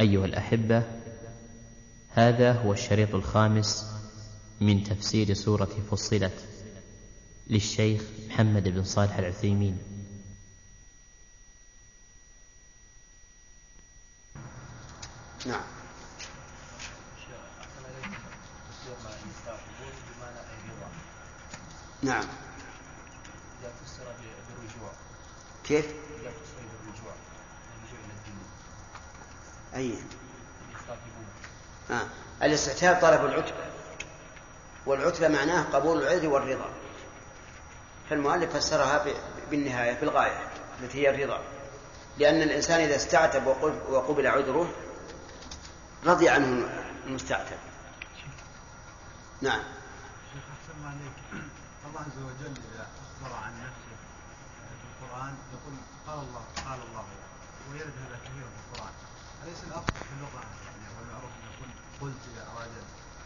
أيها الأحبة هذا هو الشريط الخامس من تفسير سورة فصلت للشيخ محمد بن صالح العثيمين. نعم. نعم. كيف؟ أي. آه. الاستعتاب طلب العتبة. والعتبة معناه قبول العذر والرضا. فالمؤلف فسرها بالنهاية بالغاية التي هي الرضا. لأن الإنسان إذا استعتب وقبل عذره رضي عنه المستعتب. نعم. شيخ أحسن عليك. الله عز وجل إذا أخبر عن نفسه في القرآن يقول قال الله قال الله ويرد هذا كثيرا في القرآن. أليس الأفضل في اللغة يعني والمعروف أن يقول قلت إذا أراد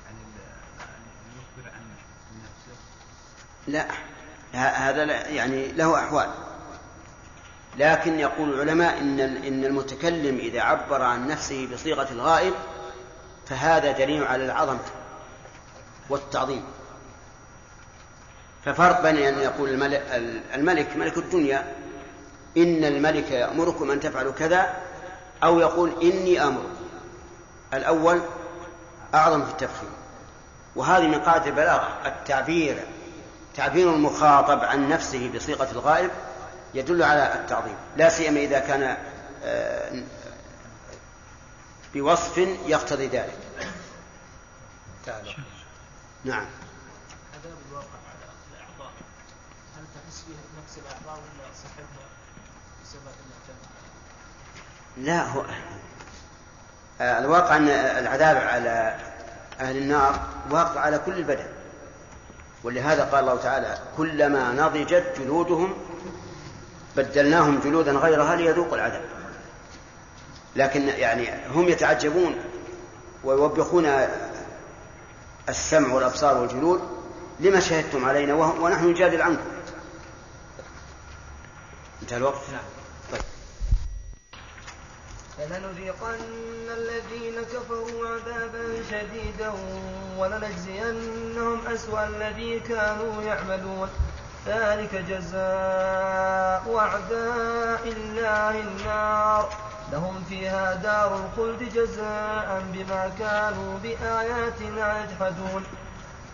يعني أن يخبر عن نفسه. لا هذا يعني له أحوال. لكن يقول العلماء إن إن المتكلم إذا عبر عن نفسه بصيغة الغائب فهذا دليل على العظمة والتعظيم. ففرق بين أن يقول الملك, الملك ملك الدنيا إن الملك يأمركم أن تفعلوا كذا أو يقول إني آمركم الأول أعظم في التفخيم. وهذه من قاعدة البلاغة. التعبير تعبير المخاطب عن نفسه بصيغة الغائب يدل على التعظيم. لا سيما إذا كان آه، بوصف يقتضي ذلك. تعالى. نعم عذاب الواقع على الأعضاء هل تحس فيه نفس الأعضاء ولا صاحبها بسبب المكان؟ لا هو آه، الواقع أن العذاب على أهل النار واقع على كل البدن. ولهذا قال الله تعالى كلما نضجت جلودهم بدلناهم جلودا غيرها ليذوقوا العذاب. لكن يعني هم يتعجبون ويوبخون السمع والأبصار والجلود لما شهدتم علينا ونحن نجادل عنكم. انتهى الوقت؟ نعم. فلنذيقن الذين كفروا عذابا شديدا ولنجزينهم أسوأ الذي كانوا يعملون. ذلك جزاء أعداء الله النار. لهم فيها دار الخلد جزاء بما كانوا بآياتنا يجحدون.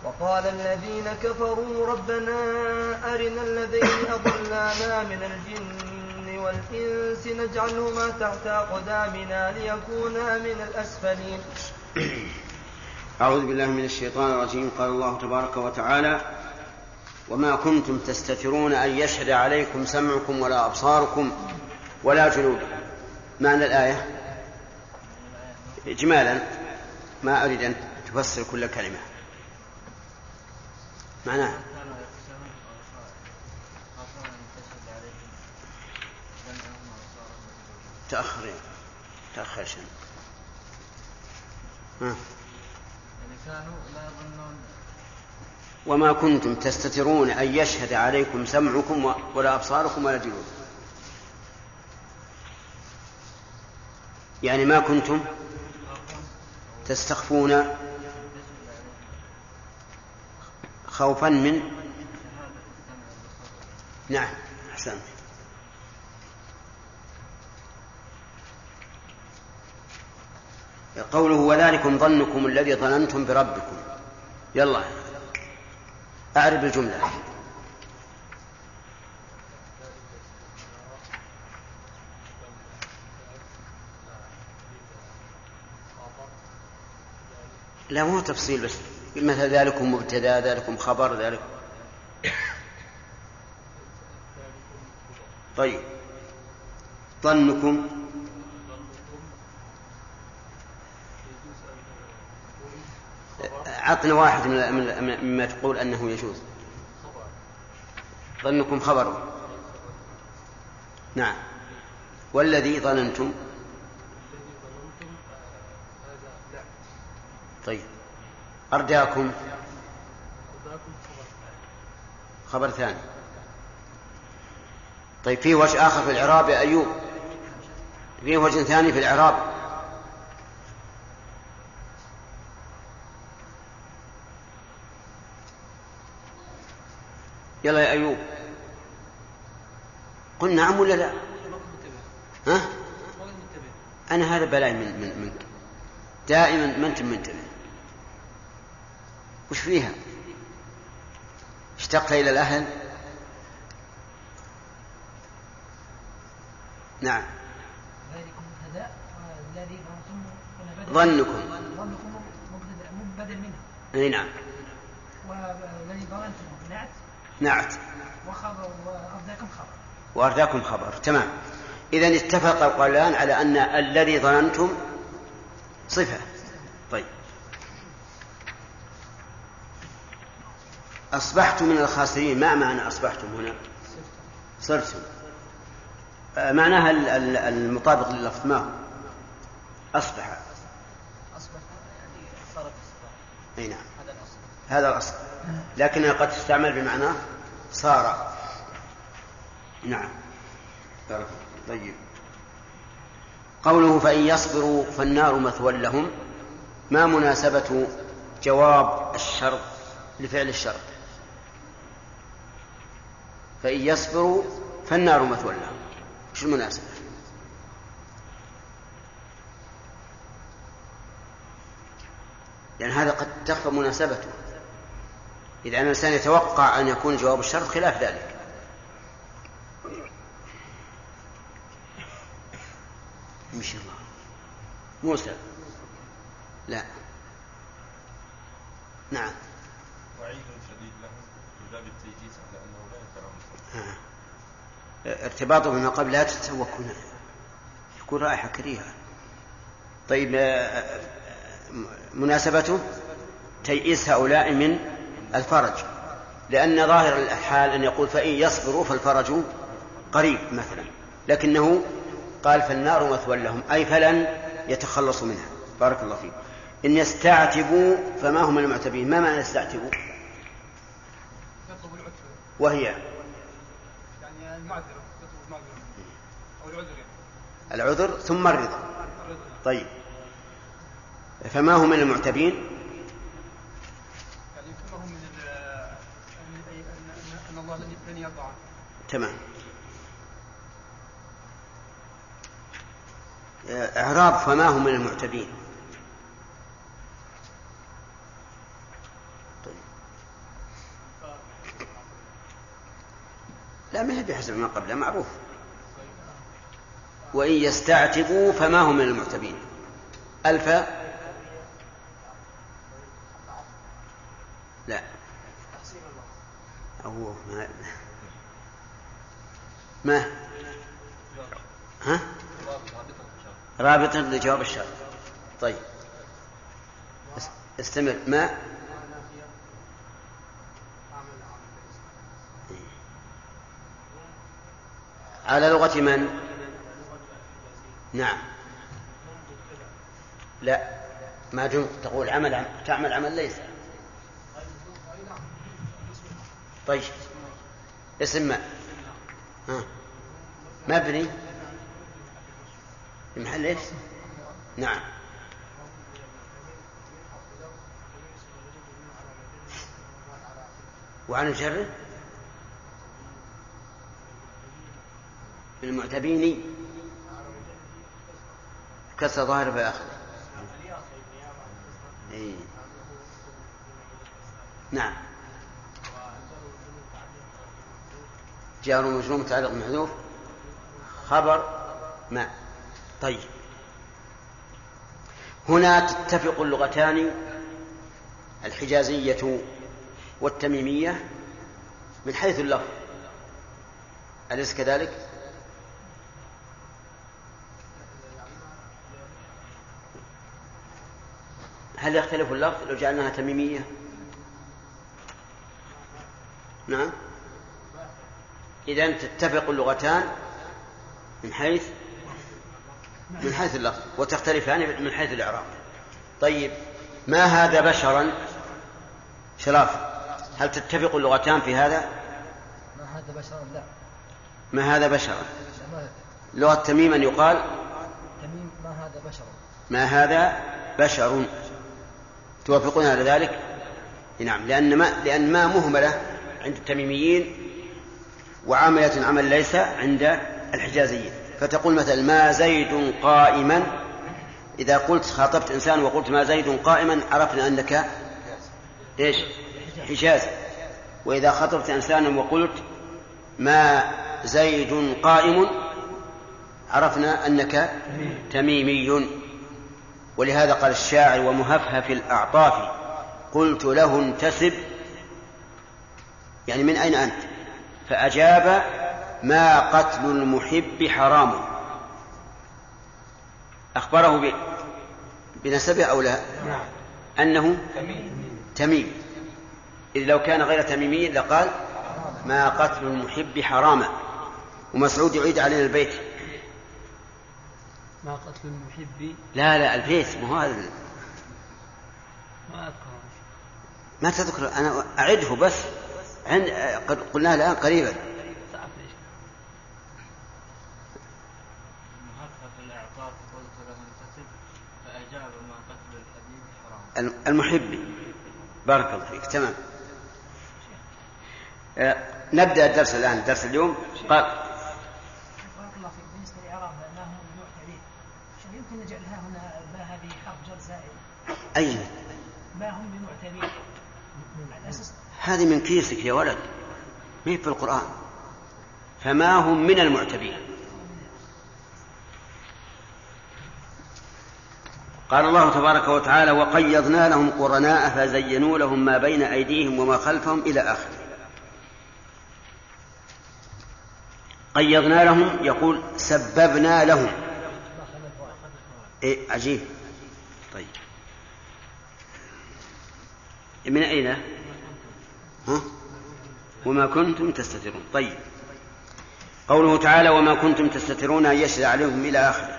وقال الذين كفروا ربنا أرنا الذين أضلانا من الجن والإنس نجعلهما تحت أقدامنا ليكونا من الأسفلين. أعوذ بالله من الشيطان الرجيم. قال الله تبارك وتعالى وما كنتم تستترون أن يشهد عليكم سمعكم ولا أبصاركم ولا جلودكم معنى الآية؟ إجمالا ما أريد أن تفسر كل كلمة. معناها تأخر تأخر شن ها. كانوا لا يظنون. وما كنتم تستترون أن يشهد عليكم سمعكم ولا أبصاركم ولا جلودكم. يعني ما كنتم تستخفون خوفا من؟ نعم أحسنت. قوله وذلكم ظنكم الذي ظننتم بربكم. يلا. أعرب الجملة. لا مو تفصيل بس. مثل ذلكم مبتدأ ذلكم خبر ذلك. طيب. ظنكم عطنا واحد من مما تقول أنه يجوز. ظنكم خبر. نعم. والذي ظننتم؟ طيب. أرداكم؟ خبر ثاني. طيب في وجه آخر في الإعراب يا أيوب. في وجه ثاني في الإعراب. يلا يا أيوب. قل نعم ولا لا؟ ها؟ أنا هذا بلاي من, من منك. دائما ما أنت منتبه. وش فيها؟ اشتقت إلى الأهل؟ نعم. ظنكم. ظنكم بدل منه. أي نعم. والذي ظننتم نعت. نعت وخبر وارداكم خبر. وارداكم خبر. تمام. اذا اتفق القولان على أن الذي ظننتم صفة. طيب. اصبحتم من الخاسرين. ما معنى أصبحتم هنا؟ صرتم. آه، معناها المطابق لللفظ ما هو؟ أصبح. أصبح يعني صارت أي نعم. هذا الأصل. هذا الأصل. لكنها قد تستعمل بمعنى صار. نعم. طيب. قوله فإن يصبروا فالنار مثوى لهم. ما مناسبة جواب الشرط لفعل الشرط؟ فإن يصبروا فالنار مثوى لهم. شو المناسبة؟ لأن هذا قد تخفى مناسبته. إذا أن الإنسان يتوقع أن يكون جواب الشرط خلاف ذلك. مش الله. موسى. لا. نعم. وعيد شديد له في باب التيجيز على أنه لا يكره آه. ارتباطه بما قبل لا تتسوق هنا يكون رائحة كريهة. طيب آه، مناسبته؟ تيئيس هؤلاء من الفرج. لأن ظاهر الحال أن يقول فإن يصبروا فالفرج قريب مثلا. لكنه قال فالنار مثوى لهم أي فلن يتخلصوا منها. بارك الله فيك. إن يستعتبوا فما هم المعتبين. ما معنى يستعتبوا؟ وهي؟ يعني المعذرة أو العذر العذر ثم الرضا. طيب. فما هم من المعتبين يعني فما هم من أن عنه تمام. إعراب فما هم من المعتبين طيب. لا ما هي بحسب ما قبله معروف. وإن يستعتبوا فما هم من المعتبين ألف. لا. أو ما ما? ها؟ رابطا لجواب الشرط طيب. استمر. ما؟ على لغة من؟ نعم. لا. ما دمت تقول عمل تعمل عمل ليس. طيب. اسم ما؟ ها. مبني محل إيش؟ نعم. وعن الجر؟ المعتبين كسر ظاهر في آخره. إيه. نعم. جار ومجرور متعلق محذوف خبر ما طيب هنا تتفق اللغتان الحجازية والتميمية من حيث اللفظ أليس كذلك؟ هل يختلف اللفظ لو جعلناها تميمية؟ نعم إذا تتفق اللغتان من حيث من حيث اللفظ وتختلفان من حيث الإعراب. طيب ما هذا بشرا؟ شراف هل تتفق اللغتان في هذا؟ ما هذا بشرا؟ لا. ما هذا بشرا؟ لغة تميم أن يقال؟ تميم ما هذا بشر ما هذا بشر؟ توافقون على ذلك؟ نعم لأن ما لأن ما مهملة عند التميميين وعاملة عمل ليس عند الحجازيين. فتقول مثلا ما زيد قائما إذا قلت خاطبت إنسان وقلت ما زيد قائما عرفنا أنك إيش؟ حجاز. وإذا خاطبت إنسانا وقلت ما زيد قائم عرفنا أنك تميمي. ولهذا قال الشاعر ومهفهف الأعطاف قلت له انتسب. يعني من أين أنت؟ فأجاب ما قتل المحب حرام. أخبره بنسبه أو لا؟ أنه تميم. إذ لو كان غير تميمي لقال ما قتل المحب حراما ومسعود يعيد علينا البيت. ما قتل المحب؟ لا لا البيت. ما هو هذا؟ ما أذكر ما تذكر. أنا أعده بس. عند قد قلناها الآن قريبا. تعرف ليش مهفف الإعطاف قلت له انتسب فأجاب ما قتل الحبيب حرام المحب. بارك الله فيك. تمام. آه، نبدأ الدرس الآن درس اليوم. قال بارك الله فيك. لإعراب ما المعتدين شو يمكن نجعلها هنا ما هذه حرف جر زائد؟ أين ما هم بمعتدين على أساس هذه من كيسك يا ولد. ما هي في القرآن؟ فما هم من المعتبين. قال الله تبارك وتعالى وقيضنا لهم قرناء فزينوا لهم ما بين أيديهم وما خلفهم إلى آخره. قيضنا لهم يقول سببنا لهم. إيه عجيب. طيب. من أين؟ ها؟ وما كنتم تستترون. طيب. قوله تعالى وما كنتم تستترون أن يشهد عليهم إلى آخره.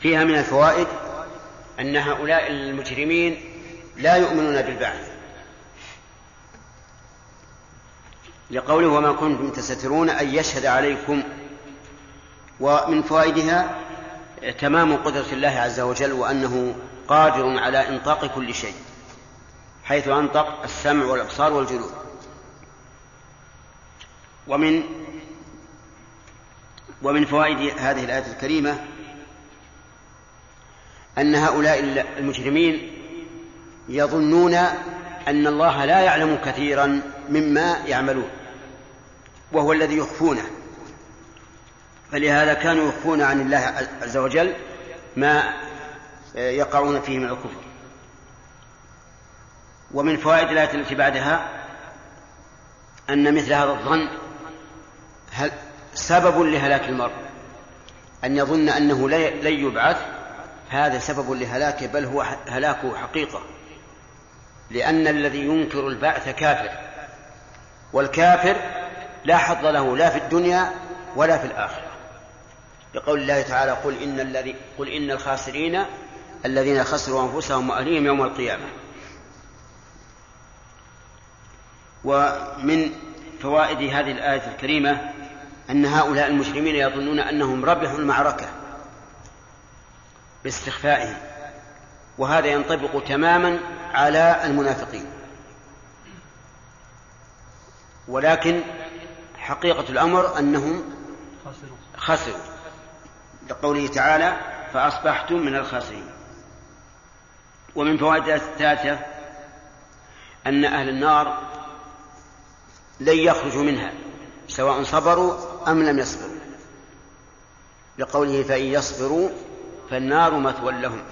فيها من الفوائد أن هؤلاء المجرمين لا يؤمنون بالبعث. لقوله وما كنتم تستترون أن يشهد عليكم. ومن فوائدها تمام قدرة الله عز وجل وأنه قادر على إنطاق كل شيء. حيث أنطق السمع والأبصار والجلود. ومن ومن فوائد هذه الآية الكريمة أن هؤلاء المجرمين يظنون أن الله لا يعلم كثيرا مما يعملون وهو الذي يخفونه. فلهذا كانوا يخفون عن الله عز وجل ما يقعون فيه من الكفر. ومن فوائد الآية التي بعدها أن مثل هذا الظن هل سبب لهلاك المرء. أن يظن أنه لن يبعث هذا سبب لهلاكه بل هو هلاكه حقيقة. لأن الذي ينكر البعث كافر والكافر لا حظ له لا في الدنيا ولا في الآخرة. لقول الله تعالى قل إن الذي قل إن الخاسرين الذين خسروا أنفسهم وأهليهم يوم القيامة. ومن فوائد هذه الآية الكريمة أن هؤلاء المسلمين يظنون أنهم ربحوا المعركة باستخفائهم وهذا ينطبق تماما على المنافقين. ولكن حقيقة الأمر أنهم خسروا. لقوله تعالى فأصبحتم من الخاسرين. ومن فوائد الثالثة أن أهل النار لن يخرجوا منها سواء صبروا أم لم يصبروا. لقوله فإن يصبروا فالنار مثوى لهم.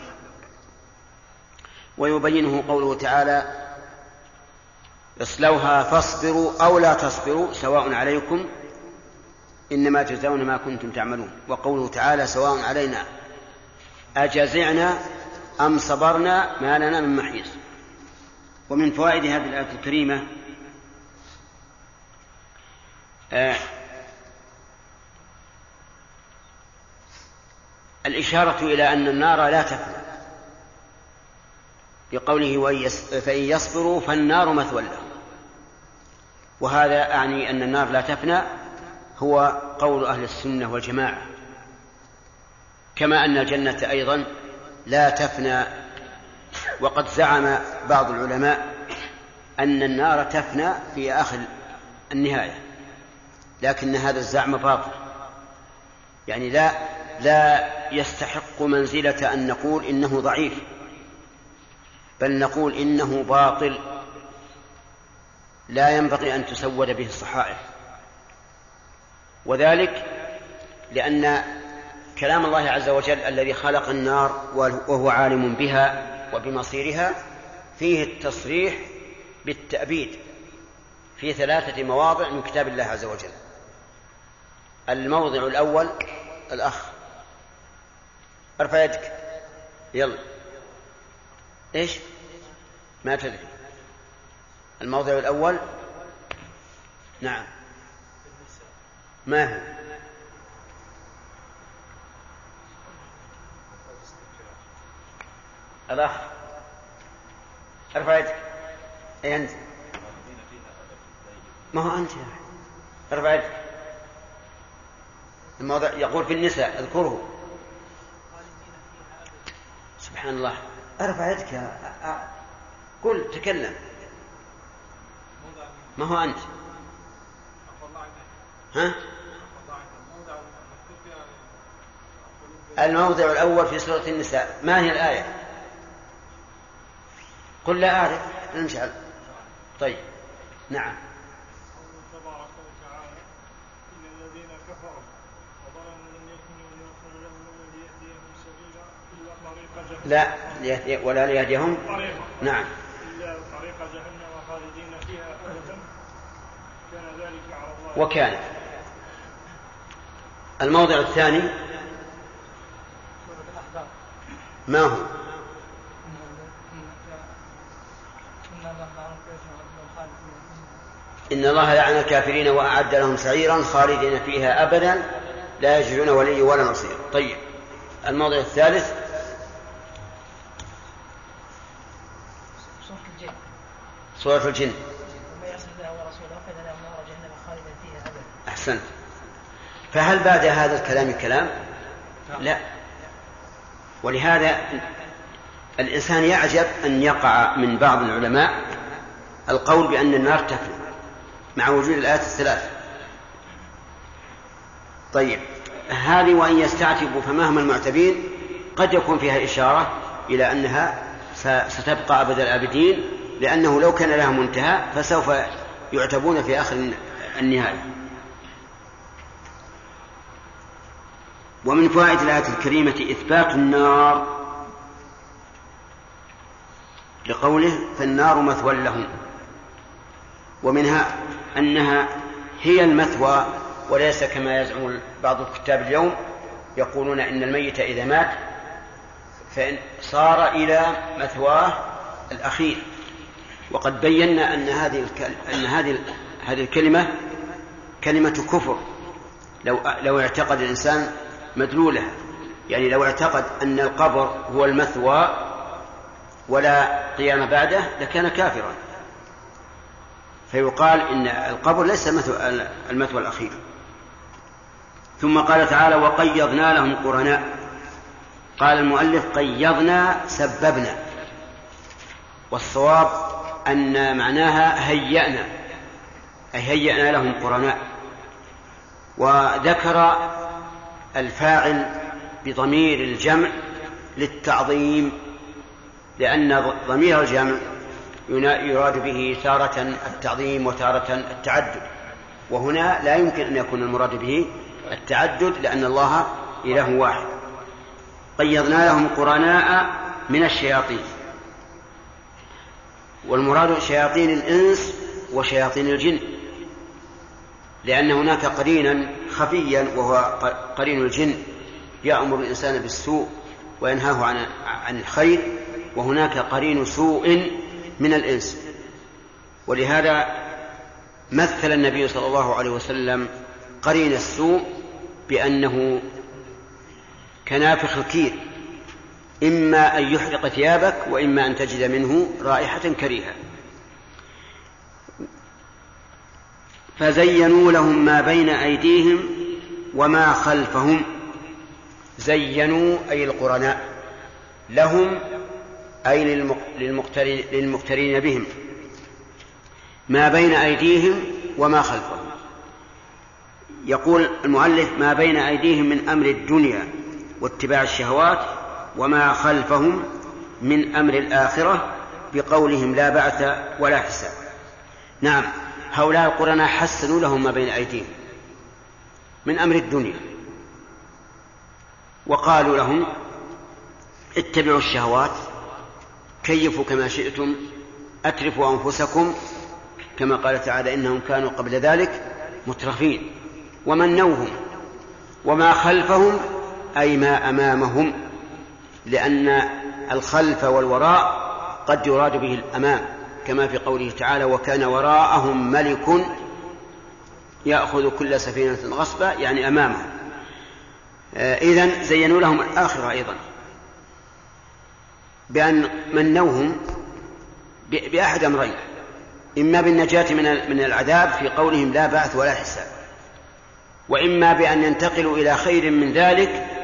ويبينه قوله تعالى اصلوها فاصبروا أو لا تصبروا سواء عليكم. إنما تجزون ما كنتم تعملون. وقوله تعالى سواء علينا أجزعنا أم صبرنا ما لنا من محيص. ومن فوائد هذه الآية الكريمة آه الإشارة إلى أن النار لا تفنى. بقوله فإن يصبروا فالنار مثوى لهم. وهذا أعني أن النار لا تفنى هو قول أهل السنة والجماعة. كما أن الجنة أيضا لا تفنى. وقد زعم بعض العلماء أن النار تفنى في آخر النهاية. لكن هذا الزعم باطل. يعني لا لا يستحق منزلة أن نقول إنه ضعيف بل نقول إنه باطل. لا ينبغي أن تسود به الصحائف. وذلك لأن كلام الله عز وجل الذي خلق النار وهو عالم بها وبمصيرها فيه التصريح بالتأبيد في ثلاثة مواضع من كتاب الله عز وجل. الموضع الأول الأخ. ارفع يدك. يلا. إيش؟ ما تدري. الموضع الأول. نعم. ما هو؟ الأخ. ارفع يدك. أي أنت؟ ما هو أنت يا أخي؟ ارفع يدك. الموضع يقول في النساء أذكره. سبحان الله. أرفع يدك. قل تكلم. ما هو أنت؟ ها؟ الموضع الأول في سورة النساء. ما هي الآية؟ قل لا أعرف. انشغل طيب. نعم تبارك وتعالى إن الذين كفروا وظلموا لم يكن يغفر لهم ولا ليهديهم سبيلا إلا طريق جهنم لا ولا ليهديهم؟ طريقا نعم. طريق جهنم فيها كان ذلك على الله وكان. الموضع الثاني ما هو؟ إن الله لعن الكافرين وأعد لهم سعيرا خالدين فيها أبدا لا يجدون ولي ولا نصير. طيب. الموضع الثالث سورة الجن سورة الجن وما يعصي الله ورسوله فإن له نار جهنم خالدا فيها أبدا أحسنت. فهل بعد هذا الكلام كلام؟ لا. ولهذا الإنسان يعجب أن يقع من بعض العلماء القول بأن النار تفنى مع وجود الآيات الثلاث. طيب. هذه وإن يستعتبوا فما هم المعتبين قد يكون فيها إشارة إلى أنها ستبقى أبد الآبدين لأنه لو كان لها منتهى فسوف يعتبون في آخر النهاية. ومن فوائد الآية الكريمة إثبات النار لقوله فالنار مثوى لهم ومنها أنها هي المثوى وليس كما يزعم بعض الكتاب اليوم يقولون إن الميت إذا مات فإن صار إلى مثواه الأخير. وقد بينا أن هذه. أن هذه هذه الكلمة كلمة كفر. لو لو اعتقد الإنسان مدلولها. يعني لو اعتقد أن القبر هو المثوى ولا قيام بعده لكان كافرا. فيقال إن القبر ليس مثوى المثوى الأخير. ثم قال تعالى وقيضنا لهم قرناء. قال المؤلف قيضنا سببنا. والصواب أن معناها هيأنا أي هيأنا لهم قرناء. وذكر الفاعل بضمير الجمع للتعظيم لأن ضمير الجمع يراد به تارة التعظيم وتارة التعدد. وهنا لا يمكن أن يكون المراد به التعدد لأن الله إله واحد. قيضنا لهم قرناء من الشياطين. والمراد شياطين الإنس وشياطين الجن لأن هناك قرينا خفيا وهو قرين الجن يأمر الإنسان بالسوء وينهاه عن عن الخير وهناك قرين سوء من الإنس. ولهذا مثل النبي صلى الله عليه وسلم قرين السوء بأنه كنافخ الكير. إما أن يحرق ثيابك وإما أن تجد منه رائحة كريهة. فزينوا لهم ما بين أيديهم وما خلفهم. زينوا أي القرناء. لهم أي للمقترين, بهم. ما بين أيديهم وما خلفهم. يقول المؤلف ما بين أيديهم من أمر الدنيا واتباع الشهوات وما خلفهم من أمر الآخرة بقولهم لا بعث ولا حساب. نعم هؤلاء القرناء حسنوا لهم ما بين أيديهم من أمر الدنيا وقالوا لهم اتبعوا الشهوات كيفوا كما شئتم أترفوا أنفسكم كما قال تعالى إنهم كانوا قبل ذلك مترفين. ومنوهم وما خلفهم أي ما أمامهم لأن الخلف والوراء قد يراد به الأمام كما في قوله تعالى وكان وراءهم ملك يأخذ كل سفينة غصبا يعني أمامهم آه إذن زينوا لهم الآخرة أيضا. بأن منوهم بأحد أمرين. إما بالنجاة من من العذاب في قولهم لا بعث ولا حساب. وإما بأن ينتقلوا إلى خير من ذلك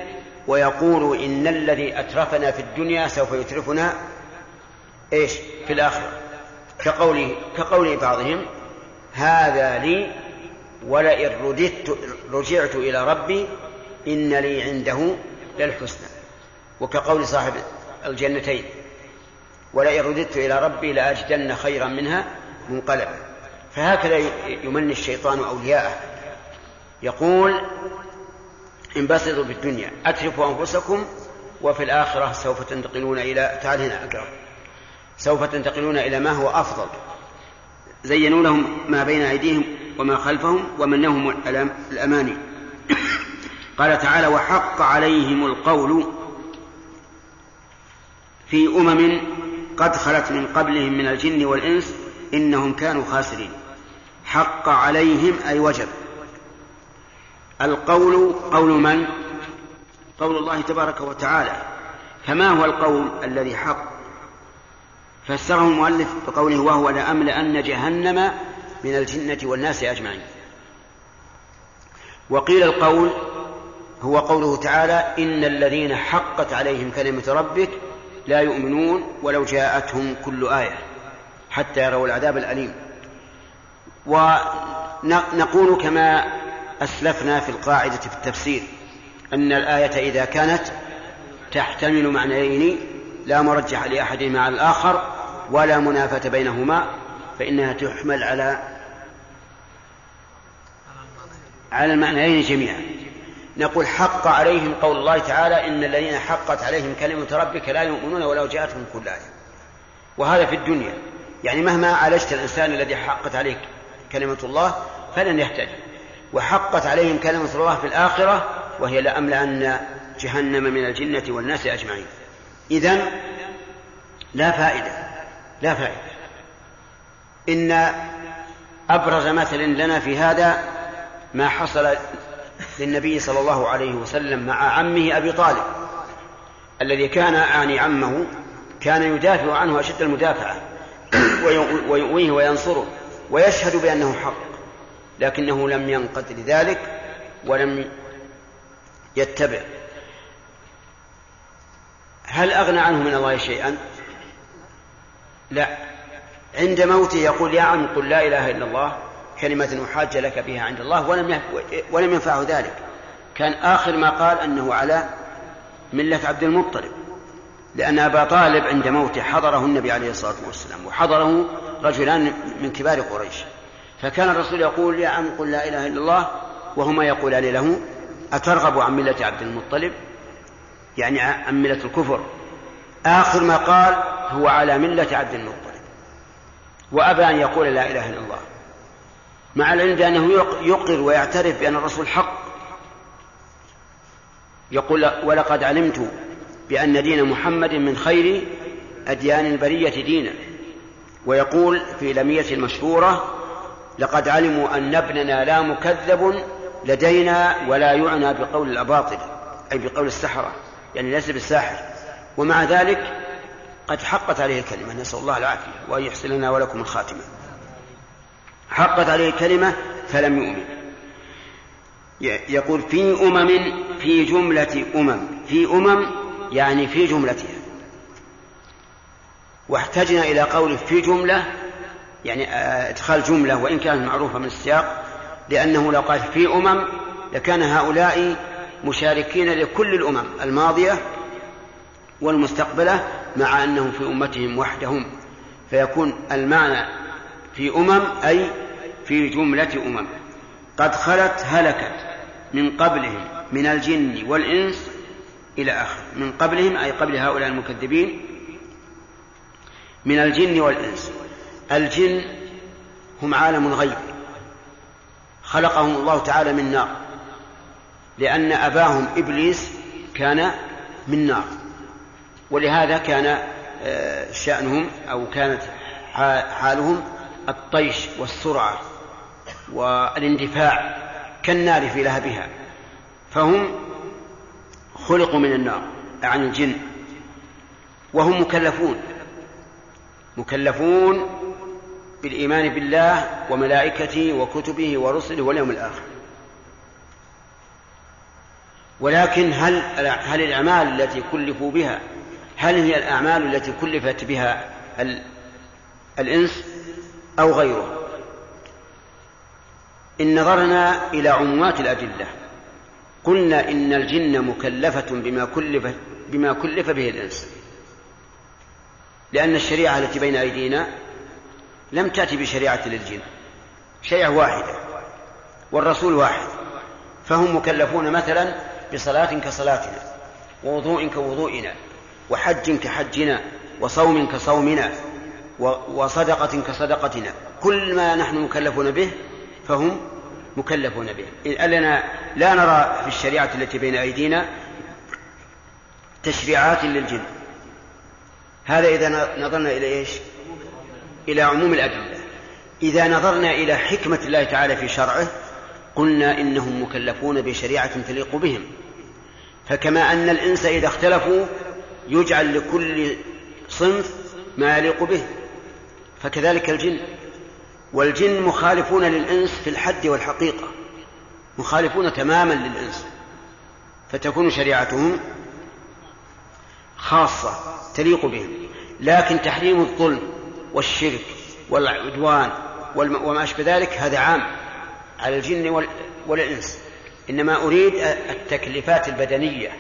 ويقولوا إن الذي أترفنا في الدنيا سوف يترفنا إيش؟ في الآخرة. كقوله كقول بعضهم هذا لي ولئن رددت رجعت إلى ربي إن لي عنده للحسنى. وكقول صاحب الجنتين ولئن رددت إلى ربي لأجدن خيرا منها منقلبا. فهكذا يمني الشيطان أولياءه. يقول انبسطوا في الدنيا أترفوا أنفسكم وفي الآخرة سوف تنتقلون إلى تعال هنا أقرأ. سوف تنتقلون إلى ما هو أفضل. زينوا لهم ما بين أيديهم وما خلفهم ومنهم الأماني. قال تعالى وحق عليهم القول في أمم قد خلت من قبلهم من الجن والإنس إنهم كانوا خاسرين. حق عليهم أي وجب. القول قول من؟ قول الله تبارك وتعالى. فما هو القول الذي حق؟ فسره المؤلف بقوله وهو لأملأن جهنم من الجنة والناس أجمعين. وقيل القول هو قوله تعالى إن الذين حقت عليهم كلمة ربك لا يؤمنون ولو جاءتهم كل آية حتى يروا العذاب الأليم. ونقول كما أسلفنا في القاعدة في التفسير أن الآية إذا كانت تحتمل معنيين لا مرجح لأحدهما على الآخر ولا منافة بينهما فإنها تحمل على على المعنيين جميعا. نقول حق عليهم قول الله تعالى إن الذين حقت عليهم كلمة ربك لا يؤمنون ولو جاءتهم كل آية. وهذا في الدنيا. يعني مهما عالجت الإنسان الذي حقت عليه كلمة الله فلن يهتدي. وحقت عليهم كلمة الله في الآخرة وهي لأملأن جهنم من الجنة والناس أجمعين. إذن لا فائدة لا فائدة. إن أبرز مثل لنا في هذا ما حصل للنبي صلى الله عليه وسلم مع عمه أبي طالب الذي كان أعني عمه كان يدافع عنه أشد المدافعة ويؤويه وينصره ويشهد بأنه حق. لكنه لم ينقد لذلك ولم يتبع. هل أغنى عنه من الله شيئا؟ لا. عند موته يقول يا عم قل لا إله إلا الله كلمة أحاج لك بها عند الله ولم ولم ينفعه ذلك. كان آخر ما قال أنه على ملة عبد المطلب لأن أبا طالب عند موته حضره النبي عليه الصلاة والسلام وحضره رجلان من كبار قريش. فكان الرسول يقول يا عم قل لا إله إلا الله وهما يقولان له أترغب عن ملة عبد المطلب؟ يعني عن ملة الكفر. آخر ما قال هو على ملة عبد المطلب. وأبى أن يقول لا إله إلا الله. مع العلم بأنه يقر ويعترف بأن الرسول حق. يقول ولقد علمت بأن دين محمد من خير أديان البرية دينا. ويقول في لمية المشهورة لقد علموا أن ابننا لا مكذب لدينا ولا يعنى بقول الأباطل أي بقول السحرة يعني ليس بالساحر. ومع ذلك قد حقت عليه الكلمة نسأل الله العافية وأن يحسن لنا ولكم الخاتمة. حقت عليه الكلمة فلم يؤمن. يقول في أمم في جملة أمم في أمم يعني في جملتها. واحتجنا إلى قوله في جملة يعني آه، إدخال جملة وإن كانت معروفة من السياق لأنه لو قال في أمم لكان هؤلاء مشاركين لكل الأمم الماضية والمستقبلة مع أنهم في أمتهم وحدهم. فيكون المعنى في أمم أي في جملة أمم. قد خلت هلكت من قبلهم من الجن والإنس إلى آخر. من قبلهم أي قبل هؤلاء المكذبين من الجن والإنس. الجن هم عالم غيب خلقهم الله تعالى من نار لأن أباهم إبليس كان من نار. ولهذا كان آه، شأنهم أو كانت حالهم الطيش والسرعة والاندفاع كالنار في لهبها. فهم خلقوا من النار عن الجن. وهم مكلفون. مكلفون بالإيمان بالله وملائكته وكتبه ورسله واليوم الآخر. ولكن هل هل الأعمال التي كلفوا بها هل هي الأعمال التي كلفت بها الإنس أو غيره؟ إن نظرنا إلى عمومات الأدلة. قلنا إن الجن مكلفة بما كلف بما كلف به الإنس. لأن الشريعة التي بين أيدينا لم تأتي بشريعة للجن. شريعة واحدة. والرسول واحد. فهم مكلفون مثلا بصلاة كصلاتنا ووضوء كوضوئنا وحج كحجنا وصوم كصومنا وصدقة كصدقتنا. كل ما نحن مكلفون به فهم مكلفون به. أننا لا نرى في الشريعة التي بين أيدينا تشريعات للجن. هذا إذا نظرنا إلى إيش؟ إلى عموم الأدلة. إذا نظرنا إلى حكمة الله تعالى في شرعه قلنا إنهم مكلفون بشريعة تليق بهم. فكما أن الإنس إذا اختلفوا يجعل لكل صنف ما يليق به. فكذلك الجن. والجن مخالفون للإنس في الحد والحقيقة. مخالفون تماما للإنس. فتكون شريعتهم خاصة تليق بهم. لكن تحريم الظلم والشرك والعدوان وما أشبه ذلك هذا عام على الجن والإنس. إنما أريد التكليفات البدنية.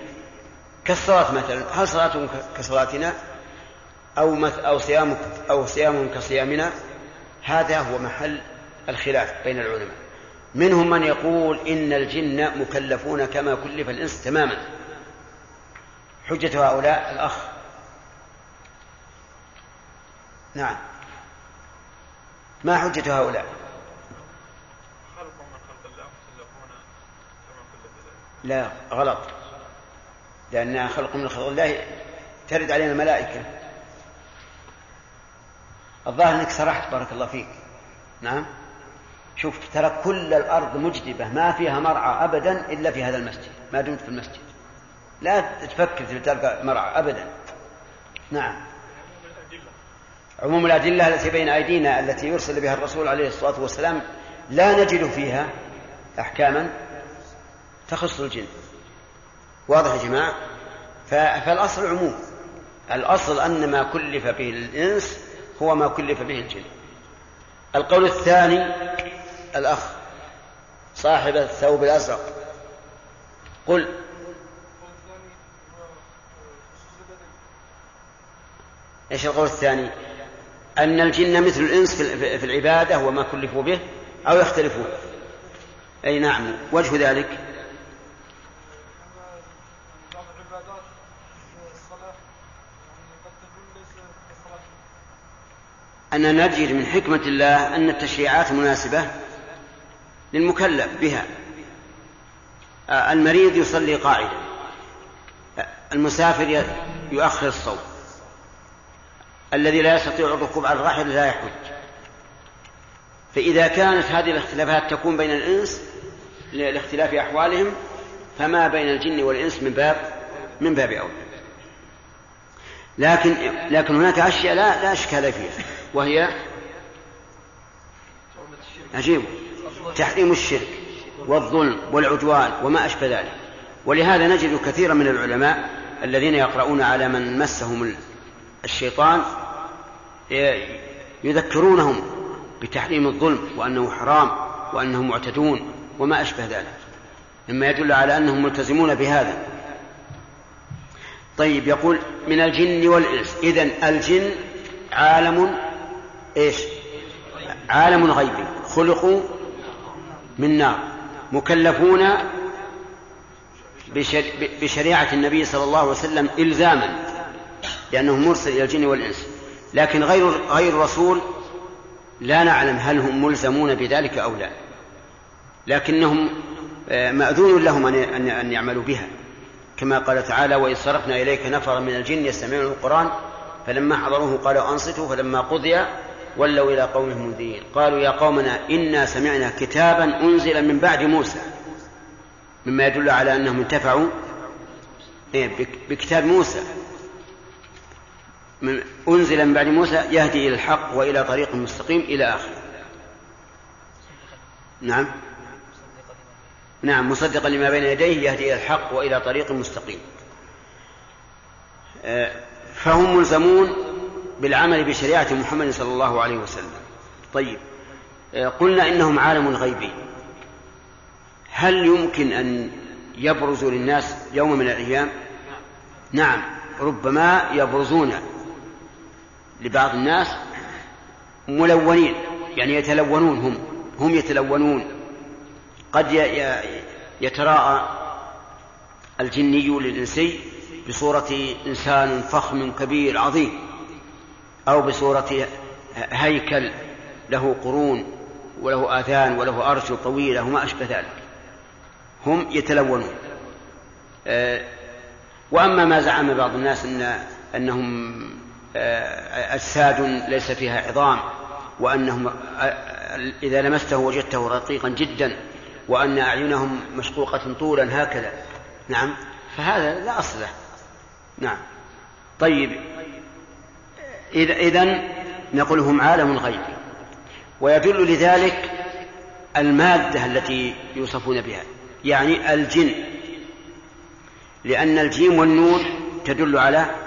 كالصلاة مثلا. هل صلاتهم كصلاتنا؟ أو أو صيامك أو صيامهم كصيامنا؟ هذا هو محل الخلاف بين العلماء. منهم من يقول إن الجن مكلفون كما كلف الإنس تماما. حجة هؤلاء الأخ نعم. ما حجة هؤلاء؟ لا غلط. لأن خلق من خلق الله ترد علينا الملائكة. الظاهر إنك سرحت بارك الله فيك. نعم. شوف ترى كل الأرض مجدبة ما فيها مرعى ابدا إلا في هذا المسجد ما دمت في المسجد. لا تفكر تلقى مرعى ابدا. نعم. عموم الأدلة التي بين أيدينا التي يرسل بها الرسول عليه الصلاة والسلام لا نجد فيها أحكاما تخص الجن. واضح يا جماعة؟ فالأصل عموم. الأصل أن ما كلف به الإنس هو ما كلف به الجن. القول الثاني الأخ صاحب الثوب الأزرق قل إيش القول الثاني؟ أن الجن مثل الإنس في العبادة وما كلفوا به أو يختلفون. أي نعم. وجه ذلك؟ أننا نجد من حكمة الله أن التشريعات مناسبة للمكلف بها. المريض يصلي قاعدا. المسافر يؤخر الصوم. الذي لا يستطيع الركوب على الراحل لا يحج. فإذا كانت هذه الاختلافات تكون بين الإنس لاختلاف أحوالهم فما بين الجن والإنس من باب من باب أولى. لكن لكن هناك أشياء لا لا إشكال فيها وهي عجيب. تحريم الشرك والظلم والعدوان وما أشبه ذلك. ولهذا نجد كثيرا من العلماء الذين يقرؤون على من مسهم الشيطان يذكرونهم بتحريم الظلم وأنه حرام وأنهم معتدون وما أشبه ذلك. مما يدل على أنهم ملتزمون بهذا. طيب يقول من الجن والإنس. إذن الجن عالم إيش؟ عالم غيبي خلقوا من نار. مكلفون بشريعة النبي صلى الله عليه وسلم إلزاما لأنه مرسل إلى الجن والإنس. لكن غير غير الرسول لا نعلم هل هم ملزمون بذلك أو لا. لكنهم آه، مأذون لهم أن أن يعملوا بها. كما قال تعالى وإذ صرفنا إليك نفرا من الجن يستمعون القرآن فلما حضروه قالوا أنصتوا. فلما قضي ولوا إلى قومهم منذرين قالوا يا قومنا إنا سمعنا كتابا أنزل من بعد موسى. مما يدل على أنهم انتفعوا إيه، بكتاب موسى. أنزل من بعد موسى يهدي إلى الحق وإلى طريق مستقيم إلى آخره. نعم. نعم مصدقا لما بين يديه يهدي إلى الحق وإلى طريق مستقيم. آه، فهم ملزمون بالعمل بشريعة محمد صلى الله عليه وسلم. طيب آه، قلنا إنهم عالم غيبي هل يمكن أن يبرزوا للناس يوم من الأيام؟ نعم ربما يبرزون لبعض الناس ملونين يعني يتلونون هم هم يتلونون. قد يتراءى الجني للإنسي بصورة إنسان فخم كبير عظيم أو بصورة هيكل له قرون وله آذان وله أرجل طويلة وما أشبه ذلك. هم يتلونون. آه، وأما ما زعم بعض الناس أن أنهم أجساد ليس فيها عظام وأنهم آه، إذا لمسته وجدته رقيقا جدا وأن أعينهم مشقوقة طولا هكذا. نعم. فهذا لا أصل له. نعم. طيب. إذا نقول هم عالم غيب ويدل لذلك المادة التي يوصفون بها يعني الجن. لأن الجيم والنون تدل على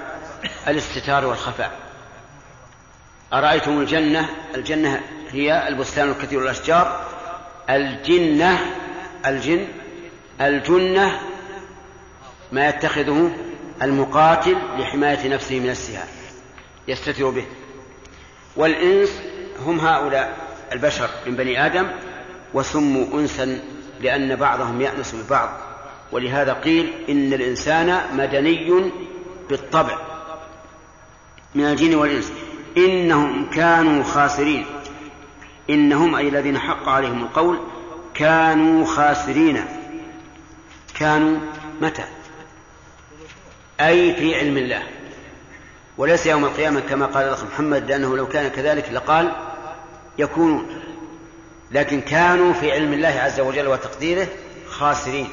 الاستتار والخفاء. أرأيتم الجنة؟ الجنة هي البستان الكثير الأشجار الجنة الجن الجنة ما يتخذه المقاتل لحماية نفسه من السهام. يستتر به. والإنس هم هؤلاء البشر من بني آدم وسموا أنسا لأن بعضهم يأنس ببعض. ولهذا قيل إن الإنسان مدني بالطبع. من الجن والإنس. إنهم كانوا خاسرين. إنهم أي الذين حق عليهم القول كانوا خاسرين. كانوا متى؟ أي في علم الله. وليس يوم القيامة كما قال الأخ محمد لأنه لو كان كذلك لقال يكونون. لكن كانوا في علم الله عز وجل وتقديره خاسرين.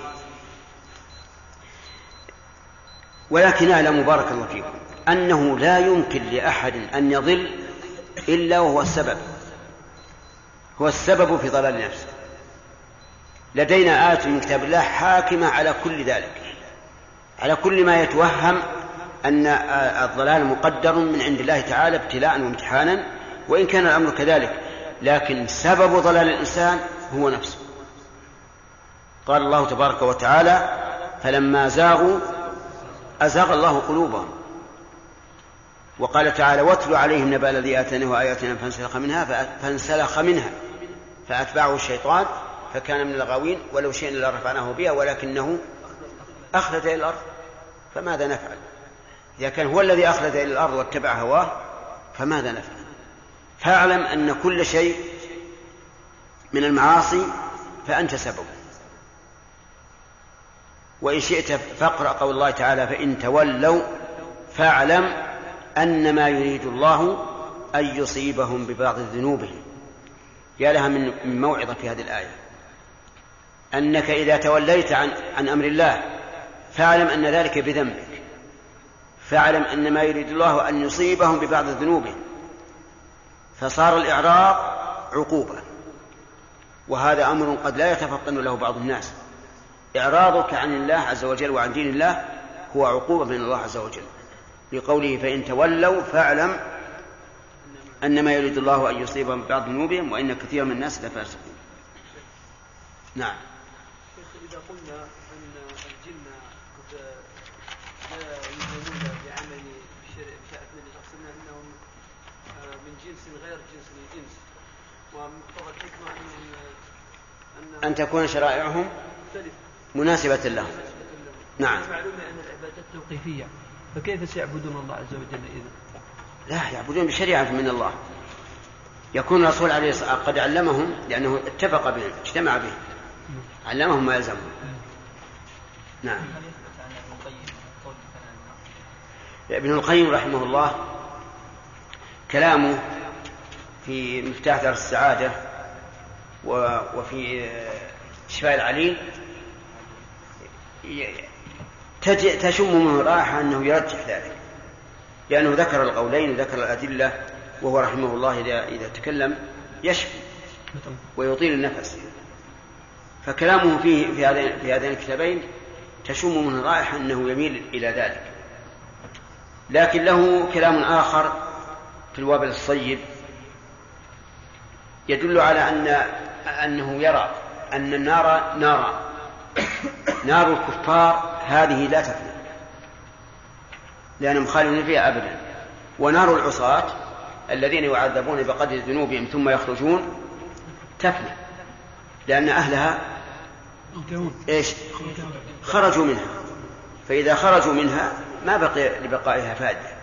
ولكن اعلموا بارك الله فيكم أنه لا يمكن لأحد أن يضل إلا وهو السبب. هو السبب في ضلال نفسه. لدينا آية من كتاب الله حاكمة على كل ذلك. على كل ما يتوهم أن الضلال مقدر من عند الله تعالى ابتلاء وامتحانا وإن كان الأمر كذلك. لكن سبب ضلال الإنسان هو نفسه. قال الله تبارك وتعالى فلما زاغوا أزاغ الله قلوبهم. وقال تعالى واتل عليهم نبأ الذي آتيناه آياتنا فانسلخ منها فانسلخ منها. فأتبعه الشيطان فكان من الغاوين ولو شئنا لرفعناه بها ولكنه أخلد إلى الأرض. فماذا نفعل؟ إذا كان هو الذي أخلد إلى الأرض واتبع هواه فماذا نفعل؟ فاعلم أن كل شيء من المعاصي فأنت سبب. وإن شئت فاقرأ قول الله تعالى فإن تولوا فاعلم أن ما يريد الله أن يصيبهم ببعض ذنوبهم. يا لها من موعظة في هذه الآية. أنك إذا توليت عن عن أمر الله فاعلم أن ذلك بذنبك. فاعلم أن ما يريد الله أن يصيبهم ببعض ذنوبهم. فصار الإعراض عقوبة. وهذا أمر قد لا يتفطن له بعض الناس. إعراضك عن الله عز وجل وعن دين الله هو عقوبة من الله عز وجل. لقوله فإن تولوا فاعلم أنما يريد الله أن يصيبهم ببعض ذنوبهم وإن كثيرا من الناس لفاسقون. نعم. إذا قلنا أن الجن قد لا يؤمنون بعمل بشريعة النبي صلى الله أنهم آه، من جنس غير جنس الجنس ومقتضى الحكمة أنهم أن تكون شرائعهم مناسبة لهم. نعم. معلوم أن العبادات توقيفية. فكيف سيعبدون الله عز وجل إذا؟ لا يعبدون بشريعة من الله. يكون الرسول عليه الصلاة والسلام قد علمهم لأنه اتفق بهم اجتمع بهم علمهم ما يلزمهم. نعم. ابن القيم رحمه الله كلامه في مفتاح دار السعادة وفي شفاء العليل. تشم منه رائحة أنه يرجح ذلك. لأنه ذكر القولين وذكر الأدلة وهو رحمه الله إذا إذا تكلم يشفي ويطيل النفس. فكلامه فيه في هذين في هذين الكتابين تشم منه رائحة أنه يميل إلى ذلك. لكن له كلام آخر في الوابل الصيب يدل على أن أنه يرى أن النار نارا نار الكفار هذه لا تفنى. لأنهم خالدون فيها أبدا. ونار العصاة الذين يعذبون بقدر ذنوبهم ثم يخرجون تفنى. لأن أهلها إيش؟ خرجوا منها. فإذا خرجوا منها ما بقي لبقائها فائدة.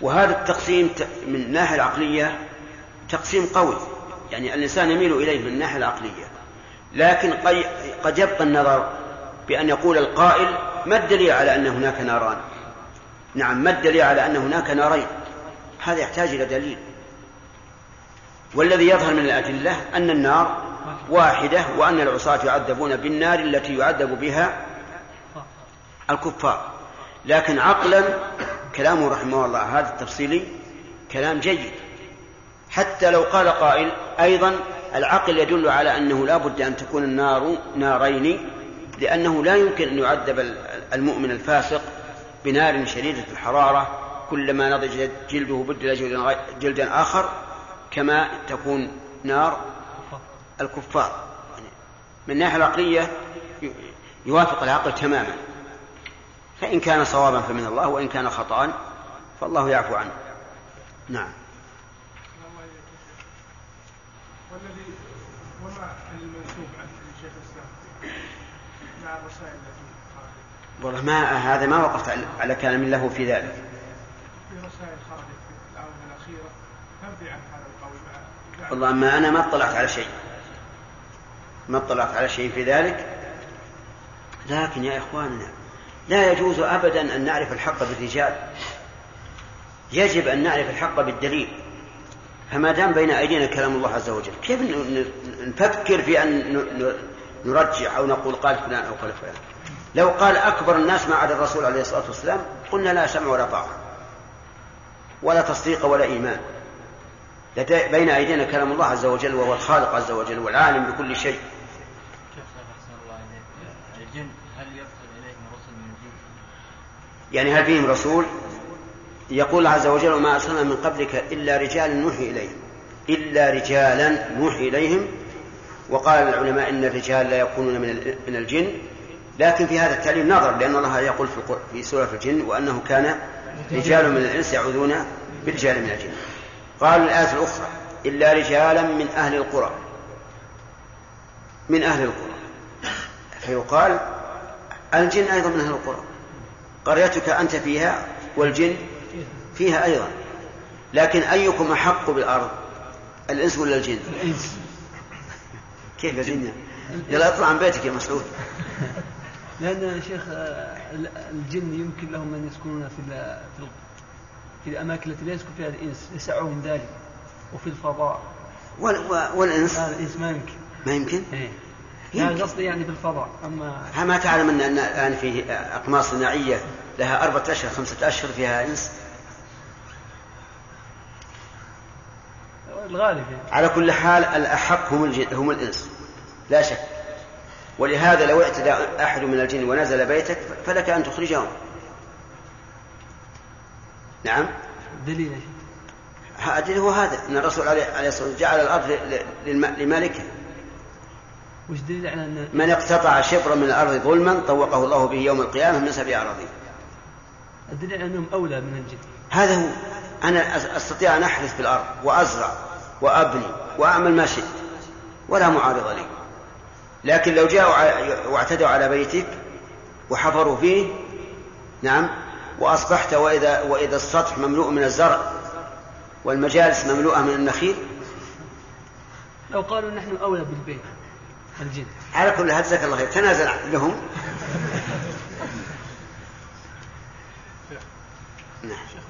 وهذا التقسيم من الناحية العقلية تقسيم قوي. يعني الإنسان يميل إليه من الناحية العقلية. لكن قد يبقى النظر بأن يقول القائل ما الدليل على أن هناك ناران؟ نعم ما الدليل على أن هناك نارين؟ هذا يحتاج إلى دليل. والذي يظهر من الأدلة أن النار واحدة وأن العصاة يعذبون بالنار التي يعذب بها الكفار. لكن عقلا كلامه رحمه الله هذا التفصيلي كلام جيد. حتى لو قال قائل أيضا العقل يدل على أنه لا بد أن تكون النار نارين لأنه لا يمكن أن يعذب المؤمن الفاسق بنار شديدة الحرارة كلما نضج جلده بدل جلدا آخر كما تكون نار الكفار. يعني من الناحية العقلية يوافق العقل تماما. فإن كان صوابا فمن الله وإن كان خطأ فالله يعفو عنه. نعم والذي وما المنسوب عن الشيخ الاسلام والله ما هذا ما وقفت على- كلام له في ذلك. في رسائل الاخيره تنفي عن هذا القول والله ما أنا ما اطلعت على شيء. ما اطلعت على شيء في ذلك. لكن يا إخواننا لا يجوز أبدا أن نعرف الحق بالرجال. يجب أن نعرف الحق بالدليل. فما دام بين أيدينا كلام الله عز وجل كيف نفكر في أن نرجح أو نقول قال فلان أو قال فلان. لو قال أكبر الناس ما عدا الرسول عليه الصلاة والسلام قلنا لا سمع ولا طاعة ولا تصديق ولا إيمان. بين أيدينا كلام الله عز وجل وهو الخالق عز وجل والعالم بكل شيء؟ يعني هل فيهم رسول؟ يقول الله عز وجل وما أرسلنا من قبلك إلا رجالا نوحي إليهم إلا رجالا نوحي إليهم وقال العلماء إن الرجال لا يكونون من من الجن. لكن في هذا التعليم نظر لأن الله يقول في في سورة الجن وأنه كان رجال من الإنس يعوذون برجال من الجن. قالوا الآية الأخرى إلا رجالا من أهل القرى. من أهل القرى. فيقال الجن أيضا من أهل القرى. قريتك أنت فيها والجن فيها أيضا. لكن أيكم أحق بالأرض الإنس ولا الجن؟ الإنس. كيف يا جن يلا اطلع عن بيتك يا مسعود. لأن يا شيخ الجن يمكن لهم أن يسكنون في في ال- في الأماكن التي لا يسكن فيها الإنس يسعهم ذلك وفي الفضاء. والإنس؟ الإنس ما يمكن. ما يمكن؟ إيه. لا قصدي يعني في الفضاء أما ما تعلم أن الآن في أقمار صناعية لها أربعة أشهر خمسة أشهر فيها إنس؟ الغالب يعني. على كل حال الأحق هم الجن هم الإنس. لا شك. ولهذا لو اعتدى أحد من الجن ونزل بيتك فلك أن تخرجهم. نعم؟ دليل هذا هو هذا إن الرسول عليه الصلاة والسلام جعل الأرض ل- للم- لمالكها وش دليل على إن من اقتطع شبرا من الأرض ظلما طوقه الله به يوم القيامة من سبع اراضين الدليل على إنهم أولى من الجن. هذا هو. أنا أس- أستطيع أن أحرث في وأبني وأعمل ما شئت ولا معارض لي. لكن لو جاءوا واعتدوا على بيتك وحفروا فيه نعم وأصبحت واذا وإذا السطح مملوء من الزرع والمجالس مملوءة من النخيل لو قالوا نحن أولى بالبيت الجن على كل هذا جزاك الله خير. تنازل لهم.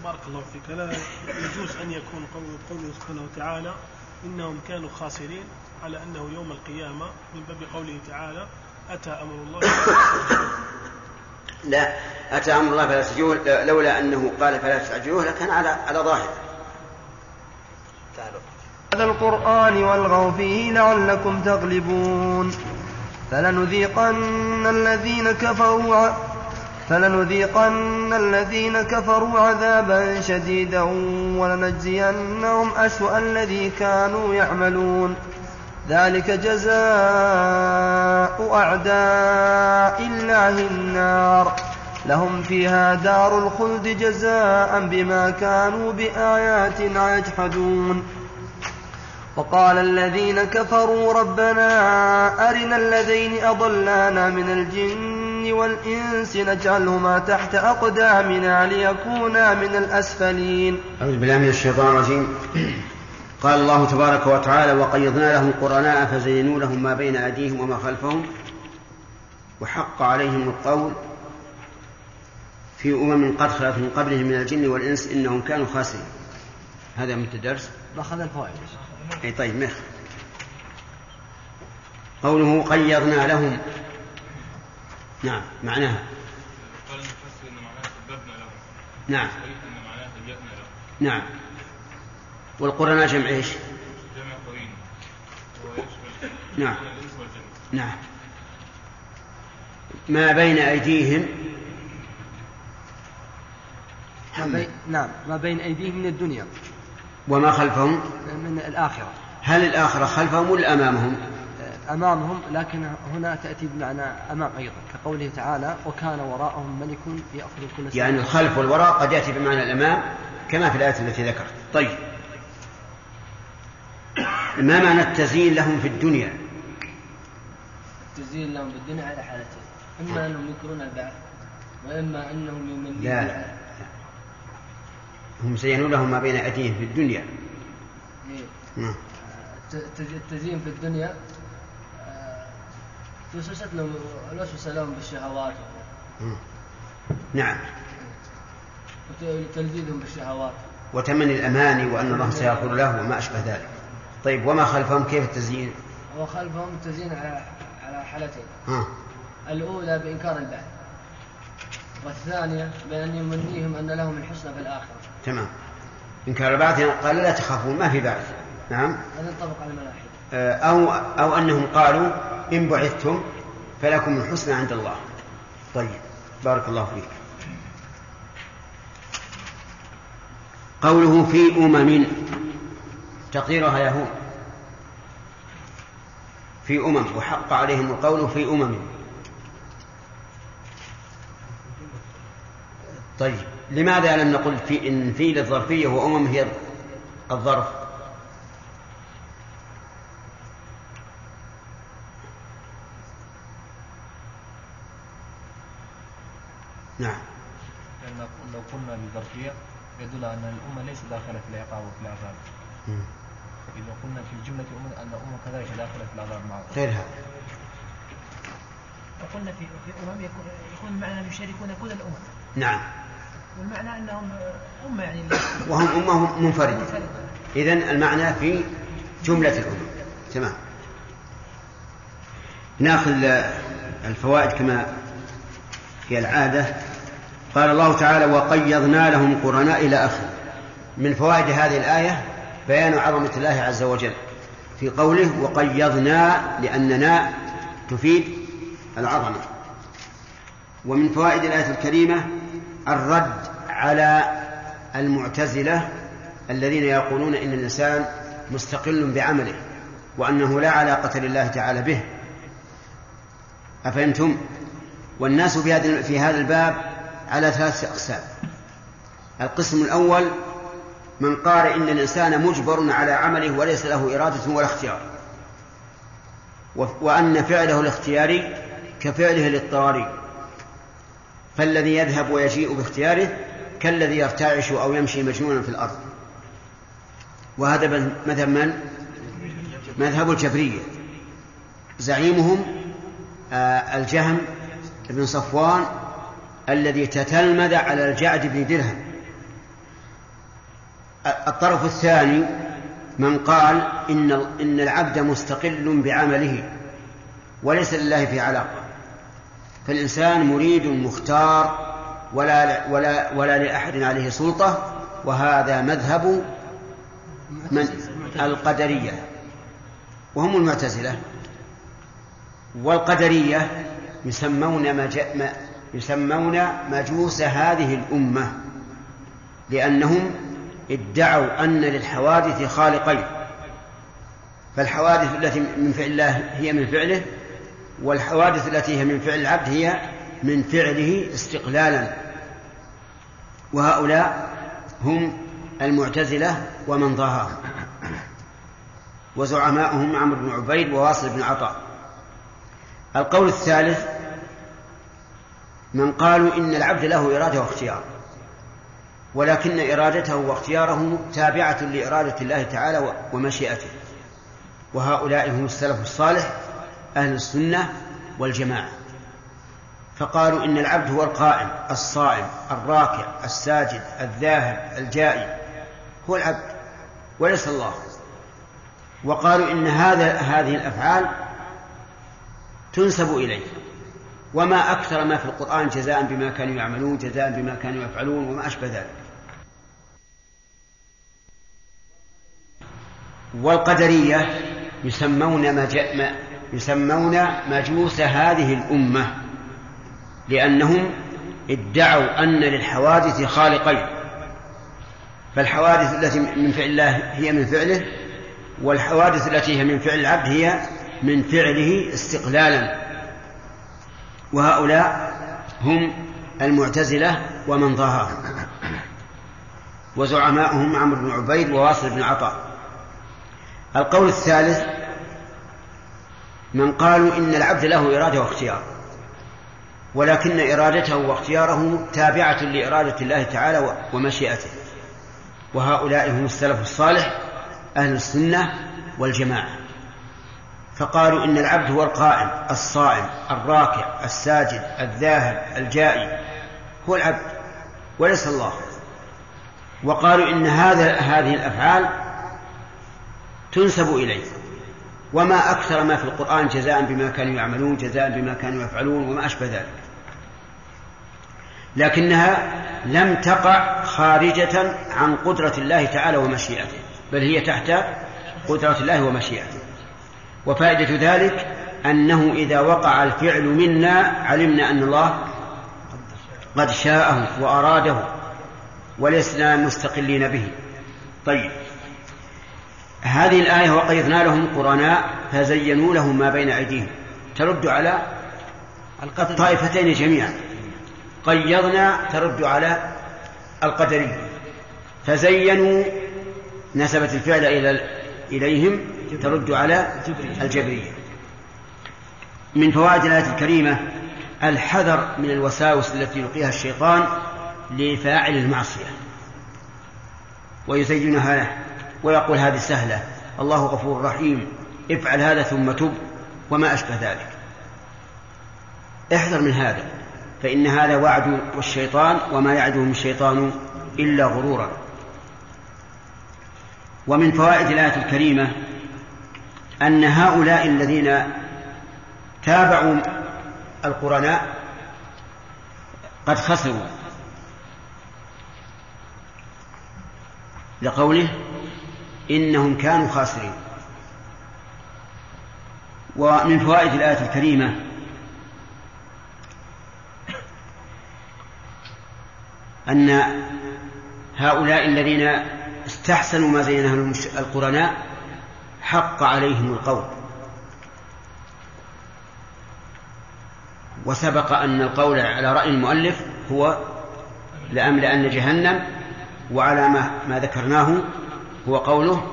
بارك الله فيك. لا يجوز أن يكون قول قوله سبحانه وتعالى إنهم كانوا خاسرين على أنه يوم القيامة من باب قوله تعالى أتى أمر الله لا أتى أمر الله فلا تستعجلوه. لولا أنه قال فلا تستعجلوه لكان على على ظاهر. هذا القرآن والغوا فيه لعلكم تغلبون. فلنذيقن الذين كفروا فلنذيقن الذين كفروا عذابا شديدا ولنجزينهم أسوأ الذي كانوا يعملون. ذلك جزاء أعداء الله النار. لهم فيها دار الخلد جزاء بما كانوا بآياتنا يجحدون. وقال الذين كفروا ربنا أرنا الذين أضلانا من الجن والإنس نجعلهما تحت أقدامنا ليكونا من الأسفلين. أعوذ بالله من الشيطان الرجيم. قال الله تبارك وتعالى وقيضنا لهم قرناء فزينوا لهم ما بين أيديهم وما خلفهم وحق عليهم القول في أمم قد خلت من قبلهم من الجن والإنس إنهم كانوا خاسرين. هذا من الدرس. اخذ الفوائد. أي طيب مخ قوله قيضنا لهم نعم معناها. قال المفسر إن معناه سببنا لهم نعم. إن معناه هيأنا لهم نعم. والقرناء جمع إيش؟ جمع قرين نعم. نعم. ما بين أيديهم؟ ما بين نعم ما بين أيديهم من الدنيا. وما خلفهم؟ من الآخرة. هل الآخرة خلفهم ولا أمامهم؟ أمامهم لكن هنا تأتي بمعنى أمام أيضا كقوله تعالى وكان وراءهم ملك يأخذ كل يعني الخلف والوراء قد يأتي بمعنى الأمام كما في الآية التي ذكرت. طيب. ما معنى التزيين لهم في الدنيا؟ تزيين لهم بالدنيا على حالتين. إما أنهم ينكرون البعث وإما أنهم يؤمنون لا لا هم زينوا لهم ما بين أيديهم في الدنيا. إيه. نعم. الت- التز- التزيين في الدنيا وسوست لهم الوسوسه لهم بالشهوات. نعم. وتلذيذهم بالشهوات. وتمني الأماني وأن الله سيغفر له وما أشبه ذلك. طيب وما خلفهم؟ كيف التزيين؟ وخلفهم التزيين على على حالتين. ها. الأولى بإنكار البعث. والثانية بأن يمنيهم أن لهم الحسنى في الآخرة. تمام. إن كان البعث قال لا تخافون ما في بعث. نعم. هذا ينطبق على الملاحدة. آه، أو أو أنهم قالوا إن بعثتم فلكم الحسنى عند الله. طيب بارك الله فيك. قوله في أمم تقديرها يهود. في أمم وحق عليهم القول في أمم. طيب لماذا لم نقل في إن في للظرفية وأمم هي الظرف؟ نعم. لأن لو قلنا بظرفية يدل أن الأمة ليست داخلة في العقاب وفي العذاب. إذا قلنا في جملة أمة أن أمة كذلك داخلة في العذاب مع غير هذا. وقلنا في في أمم يكون يكون المعنى يشاركون كل الأمم. نعم. والمعنى أنهم أمة يعني وهم أمة منفردة. إذن المعنى في جملة الأمم تمام. نأخذ الفوائد كما هي العادة. قال الله تعالى وقيضنا لهم قرناء إلى آخره من فوائد هذه الآية بيان عظمة الله عز وجل في قوله وقيضنا لأننا تفيد العظمة. ومن فوائد الآية الكريمة الرد على المعتزلة الذين يقولون إن الإنسان مستقل بعمله وأنه لا علاقة لله تعالى به. أفهمتم؟ والناس في هذا في هذا الباب على ثلاثة أقسام. القسم الأول من قال إن الإنسان مجبر على عمله وليس له إرادة ولا اختيار. وأن فعله الاختياري كفعله الاضطراري. فالذي يذهب ويجيء باختياره كالذي يرتعش أو يمشي مجنونا في الأرض. وهذا مذهب من؟ مذهب الجبرية. زعيمهم آه، الجهم بن صفوان الذي تتلمذ على الجعد بن درهم. الطرف الثاني من قال إن إن العبد مستقل بعمله وليس لله في علاقة. فالإنسان مريد مختار ولا ولا ولا لأحد عليه سلطة وهذا مذهب من القدرية. وهم المعتزلة. والقدرية يسمون. يسمون مجوس هذه الأمة لأنهم ادعوا أن للحوادث خالقين. فالحوادث التي من فعل الله هي من فعله والحوادث التي هي من فعل العبد هي من فعله استقلالا. وهؤلاء هم المعتزلة ومن ضاهاهم وزعماؤهم عمرو بن عبيد وواصل بن عطاء. القول الثالث من قالوا إن العبد له إرادة واختيار ولكن إرادته واختياره تابعة لإرادة الله تعالى ومشيئته. وهؤلاء هم السلف الصالح أهل السنة والجماعة. فقالوا إن العبد هو القائم الصائم الراكع الساجد الذاهب الجائي. هو العبد وليس الله. وقالوا إن هذا هذه الأفعال تنسب إليه. وما أكثر ما في القرآن جزاء بما كانوا يعملون جزاء بما كانوا يفعلون وما أشبه ذلك. والقدرية يسمون مج... يسمون مجوس هذه الأمة لأنهم ادعوا أن للحوادث خالقين. فالحوادث التي من فعل الله هي من فعله والحوادث التي هي من فعل العبد هي من فعله استقلالا. وهؤلاء هم المعتزلة ومن ضاهاهم وزعماؤهم عمرو بن عبيد وواصل بن عطاء القول الثالث من قالوا إن العبد له إرادة واختيار ولكن إرادته واختياره تابعة لإرادة الله تعالى ومشيئته. وهؤلاء هم السلف الصالح أهل السنة والجماعة. فقالوا إن العبد هو القائم الصائم الراكع الساجد الذاهب الجائي. هو العبد وليس الله. وقالوا إن هذا هذه الأفعال تنسب إليه. وما أكثر ما في القرآن جزاء بما كانوا يعملون جزاء بما كانوا يفعلون وما أشبه ذلك. لكنها لم تقع خارجة عن قدرة الله تعالى ومشيئته بل هي تحت قدرة الله ومشيئته. وفائدة ذلك أنه إذا وقع الفعل منا علمنا أن الله قد شاءه وأراده ولسنا مستقلين به. طيب. هذه الآية وقيضنا لهم قرناء فزينوا لهم ما بين أيديهم. ترد على الطائفتين جميعا. قيضنا ترد على القدرية. فزينوا نسبت الفعل إلى إليهم ترد على الجبرية. من فوائد الآية الكريمة الحذر من الوساوس التي يلقيها الشيطان لفاعل المعصية. ويزينها له ويقول هذه سهلة الله غفور رحيم افعل هذا ثم تب وما أشبه ذلك. احذر من هذا فإن هذا وعد الشيطان وما يعدهم الشيطان إلا غرورا. ومن فوائد الآية الكريمة أن هؤلاء الذين تابعوا القرناء قد خسروا. لقوله إنهم كانوا خاسرين. ومن فوائد الآية الكريمة أن هؤلاء الذين استحسنوا ما زينه القرناء حق عليهم القول. وسبق أن القول على رأي المؤلف هو لأملأن جهنم وعلى ما, ما ذكرناه هو قوله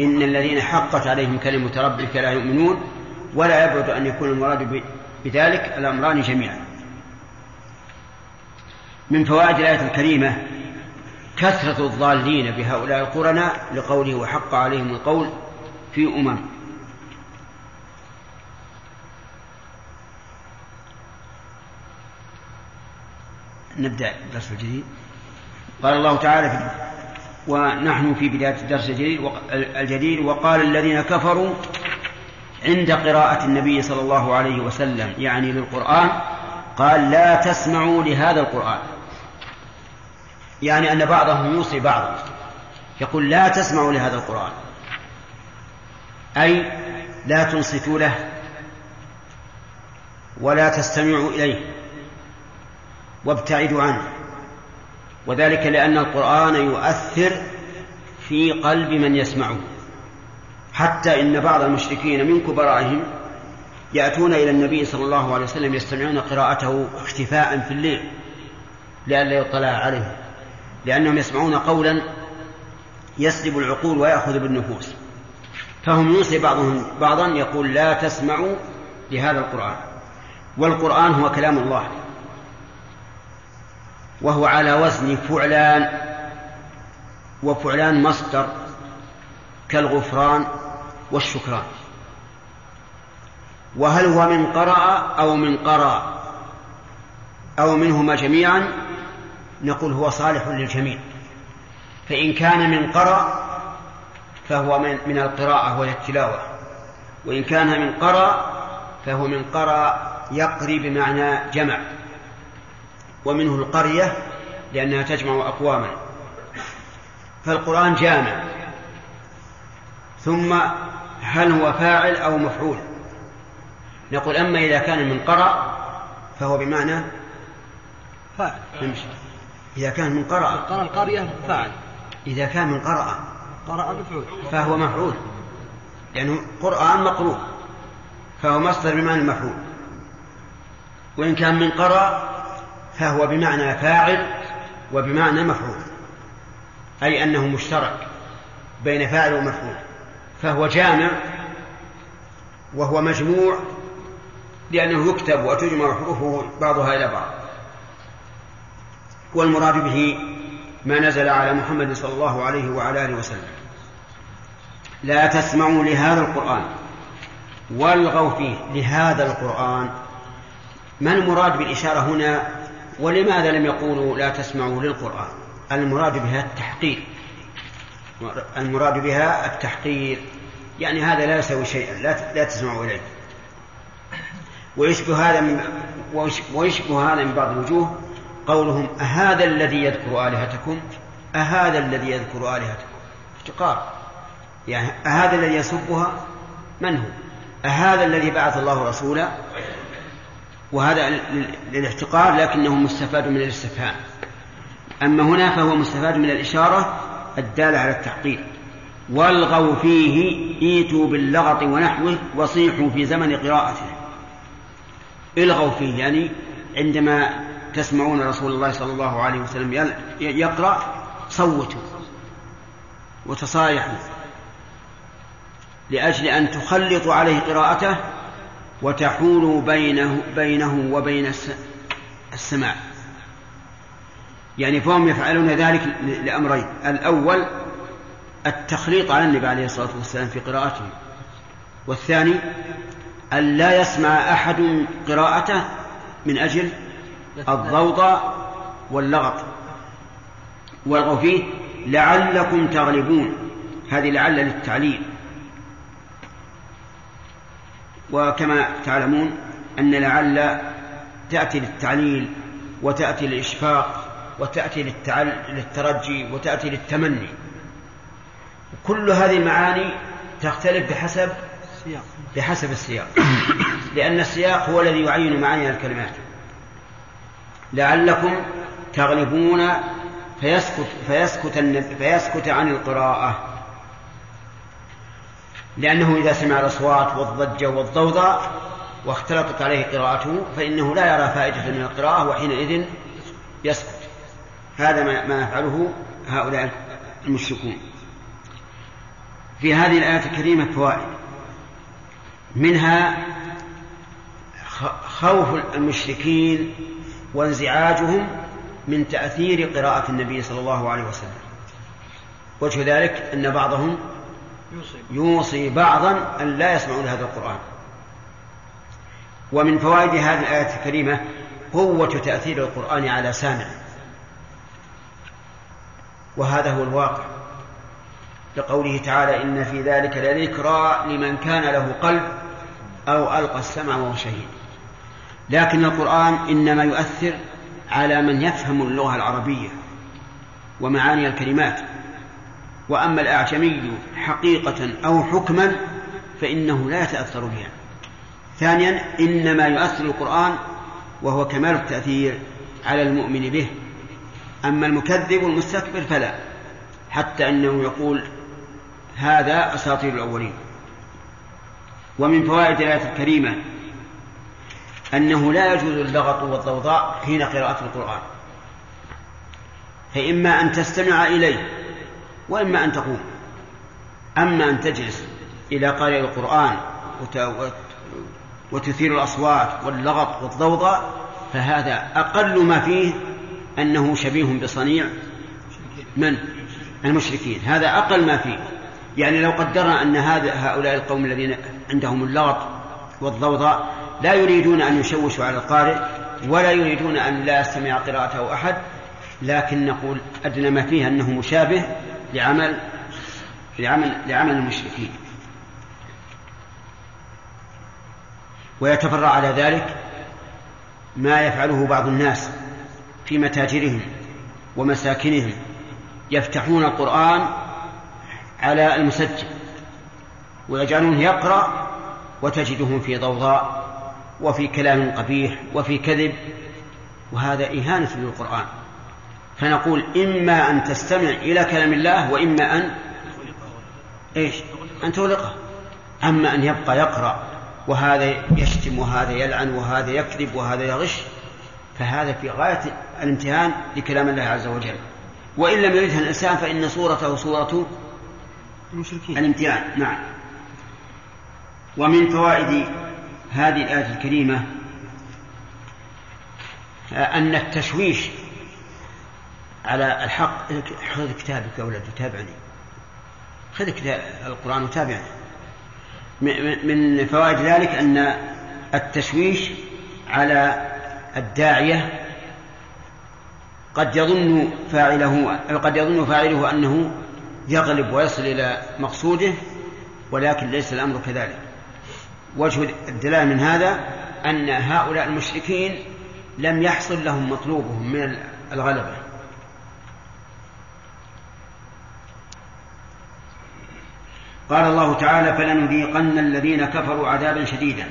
إن الذين حقت عليهم كلمة ربك لا يؤمنون ولا يبعد أن يكون المراد بذلك الأمران جميعا. من فوائد الآية الكريمة كثرة الضالين بهؤلاء القرناء لقوله وحق عليهم القول في أمم نبدأ الدرس الجديد. قال الله تعالى في ونحن في بداية الدرس الجديد الجديد وقال الذين كفروا عند قراءة النبي صلى الله عليه وسلم يعني للقرآن قال لا تسمعوا لهذا القرآن. يعني أن بعضهم يوصي بعضا يقول لا تسمعوا لهذا القرآن. أي لا تنصتوا له ولا تستمعوا إليه وابتعدوا عنه وذلك لأن القرآن يؤثر في قلب من يسمعه حتى إن بعض المشركين من كبرائهم يأتون إلى النبي صلى الله عليه وسلم يستمعون قراءته اختفاء في الليل لئلا يطلع عليه لأنهم يسمعون قولا يسلب العقول ويأخذ بالنفوس. فهم يوصي بعضهم بعضا يقول لا تسمعوا لهذا القرآن. والقرآن هو كلام الله وهو على وزن فعلان وفعلان مصدر كالغفران والشكران. وهل هو من قرأ أو من قرأ؟ أو منهما جميعا؟ نقول هو صالح للجميع. فإن كان من قرأ فهو من, من القراءة وهي التلاوة. وإن كان من قرأ فهو من قرأ يقري بمعنى جمع. ومنه القرية لأنها تجمع أقواما. فالقرآن جامع. ثم هل هو فاعل أو مفعول. نقول أما إذا كان من قرأ فهو بمعنى فاعل. نمشي إذا كان من قرأ. قرأ القرية فاعل. إذا كان من قرأ. قرأ مفعول فهو مفعول. لأنه قرآن مقروء فهو مصدر بمعنى المفعول وإن كان من قرأ فهو بمعنى فاعل وبمعنى مفعول. أي أنه مشترك بين فاعل ومفعول. فهو جامع وهو مجموع لأنه يكتب وتجمع حروفه بعضها إلى بعض. والمراد به ما نزل على محمد صلى الله عليه وعلى آله وسلم. لا تسمعوا لهذا القرآن. والغوا فيه لهذا القرآن. ما المراد بالإشارة هنا؟ ولماذا لم يقولوا لا تسمعوا للقرآن؟ المراد بها التحقير. المراد بها التحقير. يعني هذا لا يسوي شيئا لا لا تسمعوا إليه. ويشبه هذا من ويشبه هذا من بعض الوجوه قولهم أهذا الذي يذكر آلهتكم؟ أهذا الذي يذكر آلهتكم؟ افتقار. يعني أهذا الذي يسبها؟ من هو؟ أهذا الذي بعث الله رسولا؟ وهذا للاحتقار لكنه مستفاد من الاستفهام. أما هنا فهو مستفاد من الإشارة الدالة على التحقيق والغوا فيه إيتوا باللغط ونحوه وصيحوا في زمن قراءته. الغوا فيه يعني عندما تسمعون رسول الله صلى الله عليه وسلم يقرأ صوتوا وتصايحوا. لأجل أن تخلطوا عليه قراءته وتحولوا بينه بينه وبين السماع. يعني فهم يفعلون ذلك لأمرين. الأول التخليط على النبي عليه الصلاة والسلام في قراءته. والثاني أن لا يسمع أحد قراءته من أجل الضوضاء واللغط. والغوا فيه لعلكم تغلبون. هذه لعل للتعليل. وكما تعلمون أن لعل تأتي للتعليل وتأتي للإشفاق وتأتي للتعل... للترجي وتأتي للتمني. كل هذه المعاني تختلف بحسب السياق. بحسب السياق. لأن السياق هو الذي يعين معاني الكلمات. لعلكم تغلبون فيسكت فيسكت فيسكت عن القراءة. لأنه إذا سمع الأصوات والضجة والضوضاء واختلطت عليه قراءته فإنه لا يرى فائدة من القراءة وحينئذ يسكت هذا ما يفعله هؤلاء المشركون. في هذه الآية الكريمة فوائد. منها خوف المشركين وانزعاجهم من تأثير قراءة النبي صلى الله عليه وسلم. وجه ذلك أن بعضهم يوصي. بعضا أن لا يسمعون هذا القرآن. ومن فوائد هذه الآية الكريمة قوة تأثير القرآن على سامع وهذا هو الواقع. لقوله تعالى إن في ذلك لذكرى لمن كان له قلب أو ألقى السمع وهو شهيد. لكن القرآن إنما يؤثر على من يفهم اللغة العربية ومعاني الكلمات. وأما الأعجمي حقيقة أو حكما فإنه لا يتأثر بها. ثانيا إنما يؤثر القرآن وهو كمال التأثير على المؤمن به. أما المكذب المستكبر فلا حتى أنه يقول هذا أساطير الأولين. ومن فوائد الآية الكريمة أنه لا يجوز اللغط والضوضاء حين قراءة القرآن. فإما أن تستمع إليه وإما أن تقوم أما أن تجلس إلى قارئ القرآن وت- وتثير الأصوات واللغط والضوضاء فهذا أقل ما فيه أنه شبيه بصنيع من المشركين. هذا أقل ما فيه. يعني لو قدرنا أن هذا هؤلاء القوم الذين عندهم اللغط والضوضاء لا يريدون أن يشوشوا على القارئ ولا يريدون أن لا يستمع قراءته أحد لكن نقول أدنى ما فيه أنه مشابه لعمل لعمل لعمل المشركين. ويتفرع على ذلك ما يفعله بعض الناس في متاجرهم ومساكنهم يفتحون القرآن على المسجل ويجعلونه يقرأ وتجدهم في ضوضاء وفي كلام قبيح وفي كذب وهذا إهانة للقرآن. فنقول إما أن تستمع إلى كلام الله وإما أن إيش؟ أن تغلقه. أما أن يبقى يقرأ وهذا يشتم وهذا يلعن وهذا يكذب وهذا يغش فهذا في غاية الامتهان لكلام الله عز وجل. وإن لم يردها الإنسان فإن صورته صورة المشركين. الامتهان. نعم. ومن فوائد هذه الآية الكريمة أن التشويش على الحق. خذ كتابك يا ولد تابعني خذ كتاب القرآن وتابعني من فوائد ذلك أن التشويش على الداعية قد يظن فاعله قد يظن فاعله أنه يغلب ويصل إلى مقصوده ولكن ليس الأمر كذلك. وجه الدلالة من هذا أن هؤلاء المشركين لم يحصل لهم مطلوبهم من الغلبة. قال الله تعالى فلنذيقن الذين كفروا عذابا شديدا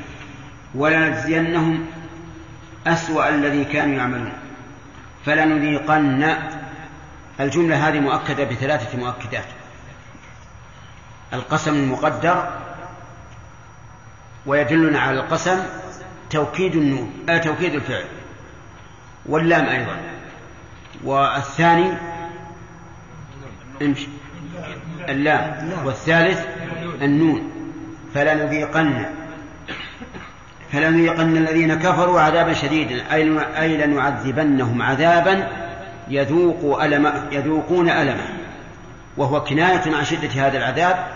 ولنجزينهم أسوأ الذي كانوا يعملون. فلنذيقن الجملة هذه مؤكدة بثلاثة مؤكدات. القسم المقدر ويدلنا على القسم توكيد النون آه توكيد الفعل واللام أيضا. والثاني امشي اللام والثالث النون. فلنذيقن. فلنذيقن الذين كفروا عذابا شديدا. أي أي لنعذبنهم عذابا يذوق ألم يذوقون ألمه. وهو كناية عن شدة هذا العذاب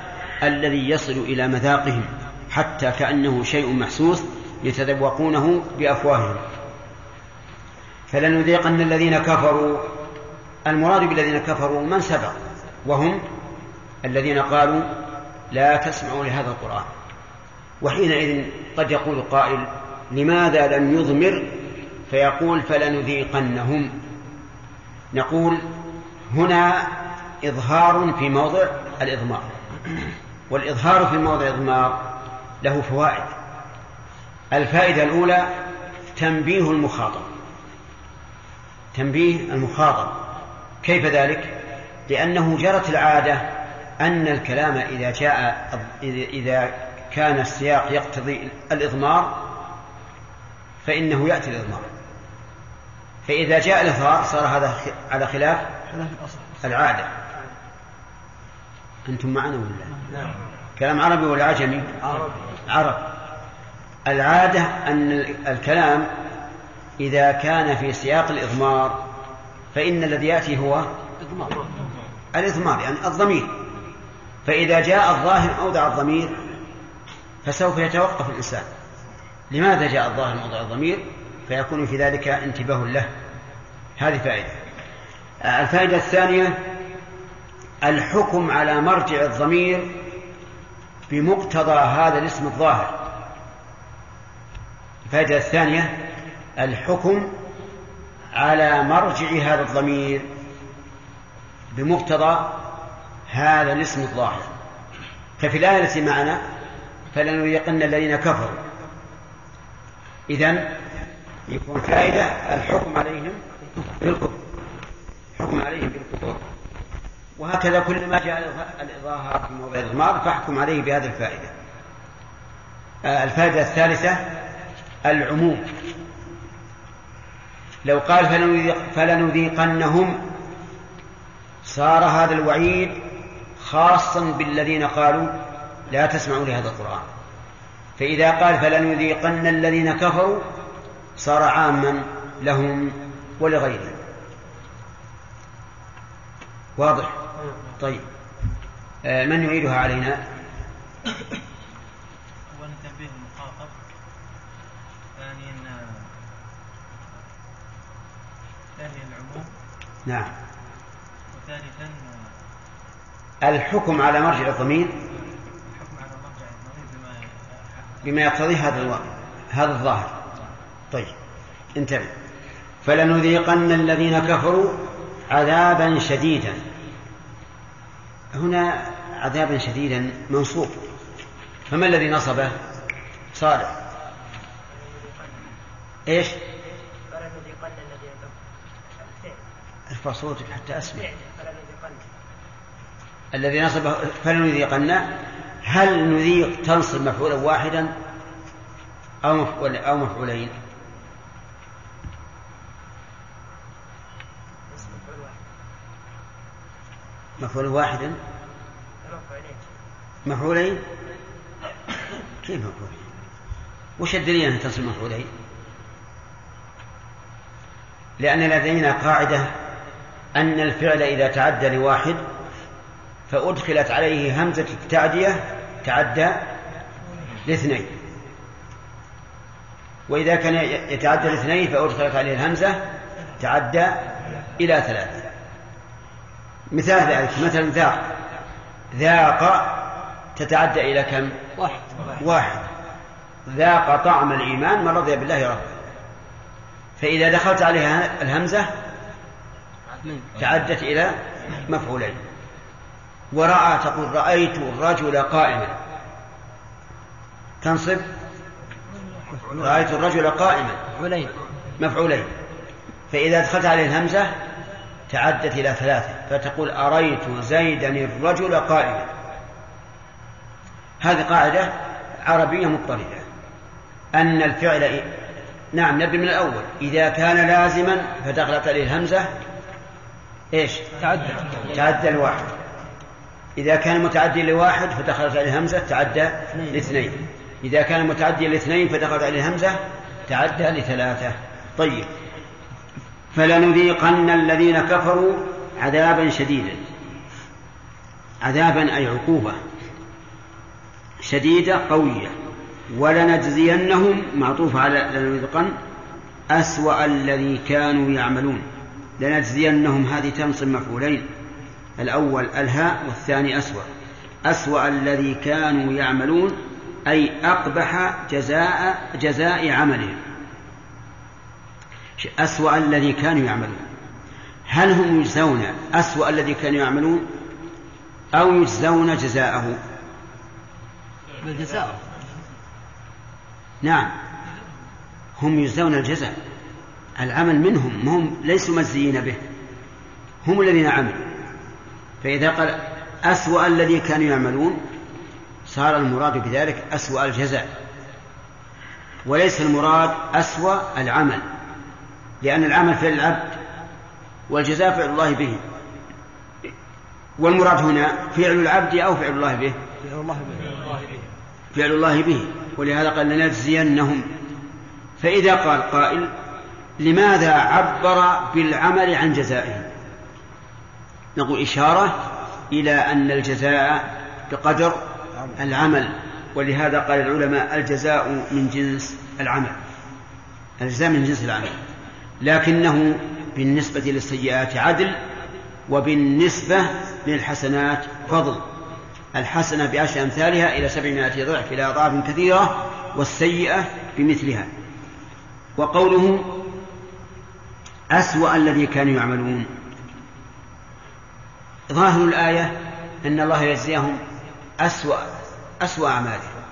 الذي يصل إلى مذاقهم. حتى كأنه شيء محسوس يتذوقونه بأفواههم. فلنذيقن الذين كفروا. المراد بالذين كفروا من سبق؟ وهم الذين قالوا لا تسمعوا لهذا القرآن. وحينئذ قد يقول قائل لماذا لم يضمر؟ فيقول فلنذيقنهم. نقول هنا إظهار في موضع الإضمار. والإظهار في موضع الإضمار له فوائد. الفائدة الأولى تنبيه المخاطب. تنبيه المخاطب. كيف ذلك؟ لأنه جرت العادة أن الكلام إذا جاء إذا كان السياق يقتضي الإضمار فإنه يأتي الإضمار. فإذا جاء الإظهار صار هذا على خلاف العادة. أنتم معنا ولا نعم كلام عربي ولا عجمي؟ عربي عرب. العادة أن الكلام إذا كان في سياق الإضمار فإن الذي يأتي هو إضمار. الإضمار يعني الضمير. فإذا جاء الظاهر موضع الضمير فسوف يتوقف الإنسان. لماذا جاء الظاهر موضع الضمير؟ فيكون في ذلك انتباه له. هذه فائدة. الفائدة الثانية الحكم على مرجع الضمير بمقتضى هذا الاسم الظاهر. الفائدة الثانية الحكم على مرجع هذا الضمير بمقتضى هذا الاسم الظاهر. ففي الآية التي معنا فلنذيقن الذين كفروا. إذن يكون فائدة الحكم عليهم بالكفر. الحكم عليهم بالكفر. وهكذا كل ما جاء الإظهار في موضع الإضمار فاحكم عليه بهذه الفائدة. آه، الفائدة الثالثة العموم. لو قال فلنذيقنهم صار هذا الوعيد خاصا بالذين قالوا لا تسمعوا لهذا القرآن. فإذا قال فلنذيقن الذين كفروا صار عاما لهم ولغيرهم. واضح؟ طيب. آه من يعيدها علينا؟ أولا تنبيه المخاطب ثانيا ثانيا العموم. نعم. وثالثا الحكم على مرجع الضمير بما يقتضيه هذا الواقع هذا الظاهر. طيب انتبه. فلنذيقن الذين كفروا عذابا شديدا. هنا عذابا شديدا منصوب. فما الذي نصبه صالح. إيش؟ فلنذيقن الذين كفروا. ارفع صوتك حتى أسمع. الذي نصبه فلنذيقن هل نذيق تنصب مفعولا واحدا أو مفعول أو مفعولين؟ مفعول واحدا مفعولين؟ كيف مفعولين وش الدليل أن تصل مفعولين؟ لأن لدينا قاعدة أن الفعل إذا تعدى لواحد فأدخلت عليه همزة التعدية تعدى لاثنين. وإذا كان يتعدى لاثنين فأدخلت عليه الهمزة تعدى إلى ثلاثة. مثال ذلك مثلا ذاق. ذاق تتعدى إلى كم؟ واحد. واحد ذاق طعم الإيمان من رضي بالله ربا فإذا دخلت عليها الهمزة تعدت إلى مفعولين. ورأى تقول رأيت الرجل قائما. تنصب؟ رأيت الرجل قائما. مفعولين. مفعولين. فإذا دخلت عليه الهمزة تعدت إلى ثلاثة فتقول أريت زيدا الرجل قائما. هذه قاعدة عربية مضطردة أن الفعل نعم نبي من الأول. إذا كان لازما فدخلت عليه الهمزة إيش؟ تعدى تعدى الواحد. إذا كان متعدي لواحد فدخلت عليه الهمزة تعدى لاثنين. إذا كان متعدي لاثنين فدخلت عليه الهمزة تعدى لثلاثة. طيب. فلنذيقن الذين كفروا عذابا شديدا. عذابا أي عقوبة شديدة قوية. ولنجزينهم معطوف على لنذيقن أسوأ الذي كانوا يعملون. لنجزينهم هذه تنصب مفعولين. الأول الهاء والثاني أسوأ. أسوأ الذي كانوا يعملون أي أقبح جزاء جزاء عملهم. أسوأ الذي كانوا يعملون. هل هم يجزون أسوأ الذي كانوا يعملون؟ أو يجزون جزاءه؟ بالجزاء نعم. هم يجزون الجزاء. العمل منهم هم ليسوا مجزيين به. هم الذين عملوا. فإذا قال أسوأ الذي كانوا يعملون صار المراد بذلك أسوأ الجزاء. وليس المراد أسوأ العمل لأن العمل فعل العبد والجزاء فعل الله به. والمراد هنا فعل العبد أو فعل الله به؟ فعل الله به. فعل الله به. ولهذا قال لنجزينهم. فإذا قال قائل لماذا عبر بالعمل عن جزائه؟ نقول إشارة إلى أن الجزاء بقدر العمل ولهذا قال العلماء الجزاء من جنس العمل الجزاء من جنس العمل لكنه بالنسبة للسيئات عدل وبالنسبة للحسنات فضل الحسنة بعشر أمثالها إلى سبعمائة ضعف إلى أضعاف كثيرة والسيئة بمثلها. وقوله أسوأ الذي كانوا يعملون ظاهر الآية أن الله يجزيهم أسوأ أسوأ أعمالهم.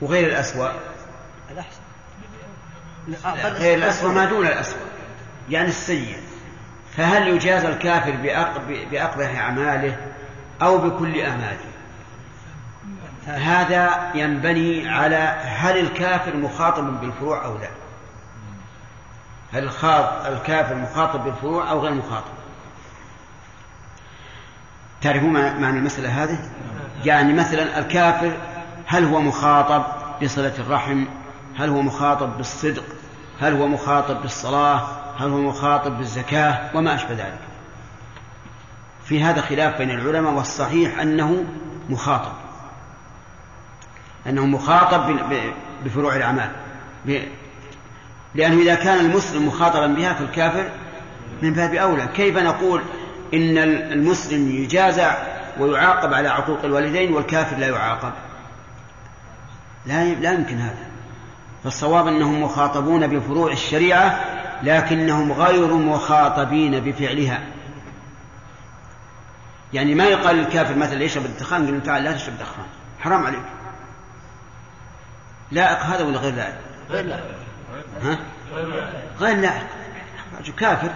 وغير الأسوأ الأحسن. غير الأسوأ ما دون الأسوأ يعني السيء. فهل يجازى الكافر بأقبح أعماله أو بكل أعماله؟ هذا ينبني على هل الكافر مخاطب بالفروع أو لا. هل الكافر مخاطب بالفروع أو غير مخاطب؟ تعرفون معنى المسألة هذه؟ يعني مثلا الكافر هل هو مخاطب بصلة الرحم؟ هل هو مخاطب بالصدق؟ هل هو مخاطب بالصلاة؟ هل هو مخاطب بالزكاة؟ وما أشبه ذلك. في هذا خلاف بين العلماء والصحيح أنه مخاطب. أنه مخاطب بفروع الأعمال. لأنه إذا كان المسلم مخاطبا بها فالكافر من باب أولى. كيف نقول إن المسلم يجازى ويعاقب على عقوق الوالدين والكافر لا يعاقب. لا لا يمكن هذا. فالصواب أنهم مخاطبون بفروع الشريعة لكنهم غير مخاطبين بفعلها. يعني ما يقال للكافر مثلا يشرب الدخان يقول تعال لا تشرب دخان حرام عليك. لائق هذا ولا غير لائق؟ غير لا. ها؟ غير لائق كافر.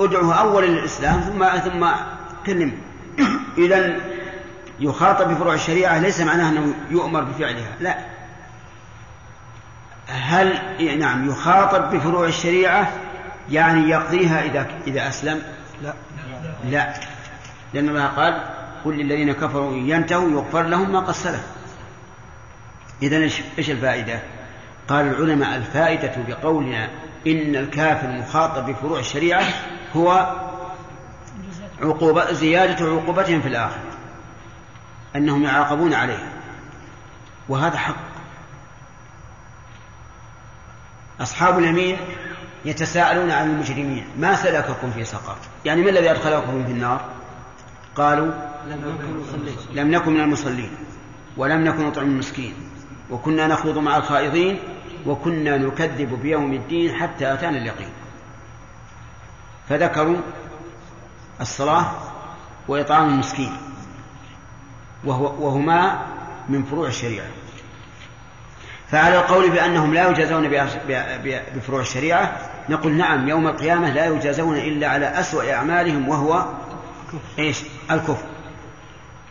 ادعوه أولا للإسلام ثم ثم كلمه إذا يخاطب بفروع الشريعة ليس معناه أنه يؤمر بفعلها لا. هل نعم يخاطب بفروع الشريعة يعني يقضيها إذا إذا أسلم؟ لا. لا. لأن الله قال قل للذين كفروا إن ينتهوا يغفر لهم ما قد سلف. إذا إيش الفائدة؟ قال العلماء الفائدة بقولنا إن الكافر مخاطب بفروع الشريعة هو عقوبة زيادة عقوبتهم في الآخرة. أنهم يعاقبون عليه. وهذا حق. أصحاب اليمين يتساءلون عن المجرمين. ما سلككم في سقر يعني ما الذي أدخلكم في النار؟ قالوا لم نكن من المصلين ولم نكن نطعم المسكين وكنا نخوض مع الخائضين وكنا نكذب بيوم الدين حتى أتانا اليقين. فذكروا الصلاة وإطعام المسكين وهو وهما من فروع الشريعة. فعلى القول بأنهم لا يجازون بفروع الشريعة نقول نعم يوم القيامة لا يجازون إلا على أسوأ أعمالهم وهو إيش؟ الكفر.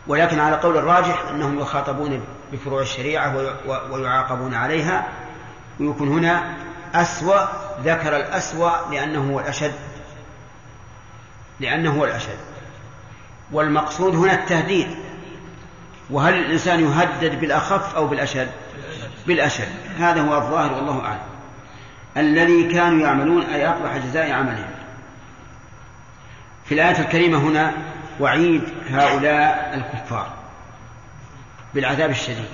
ولكن على قول الراجح أنهم يخاطبون بفروع الشريعة ويعاقبون عليها ويكون هنا أسوأ ذكر الأسوأ لأنه هو الأشد لأنه هو الأشد. والمقصود هنا التهديد. وهل الإنسان يهدد بالأخف أو بالأشد؟ بالأشد. هذا هو الظاهر والله أعلم. الذي كانوا يعملون أي أقبح جزاء عملهم. في الآية الكريمة هنا وعيد هؤلاء الكفار بالعذاب الشديد.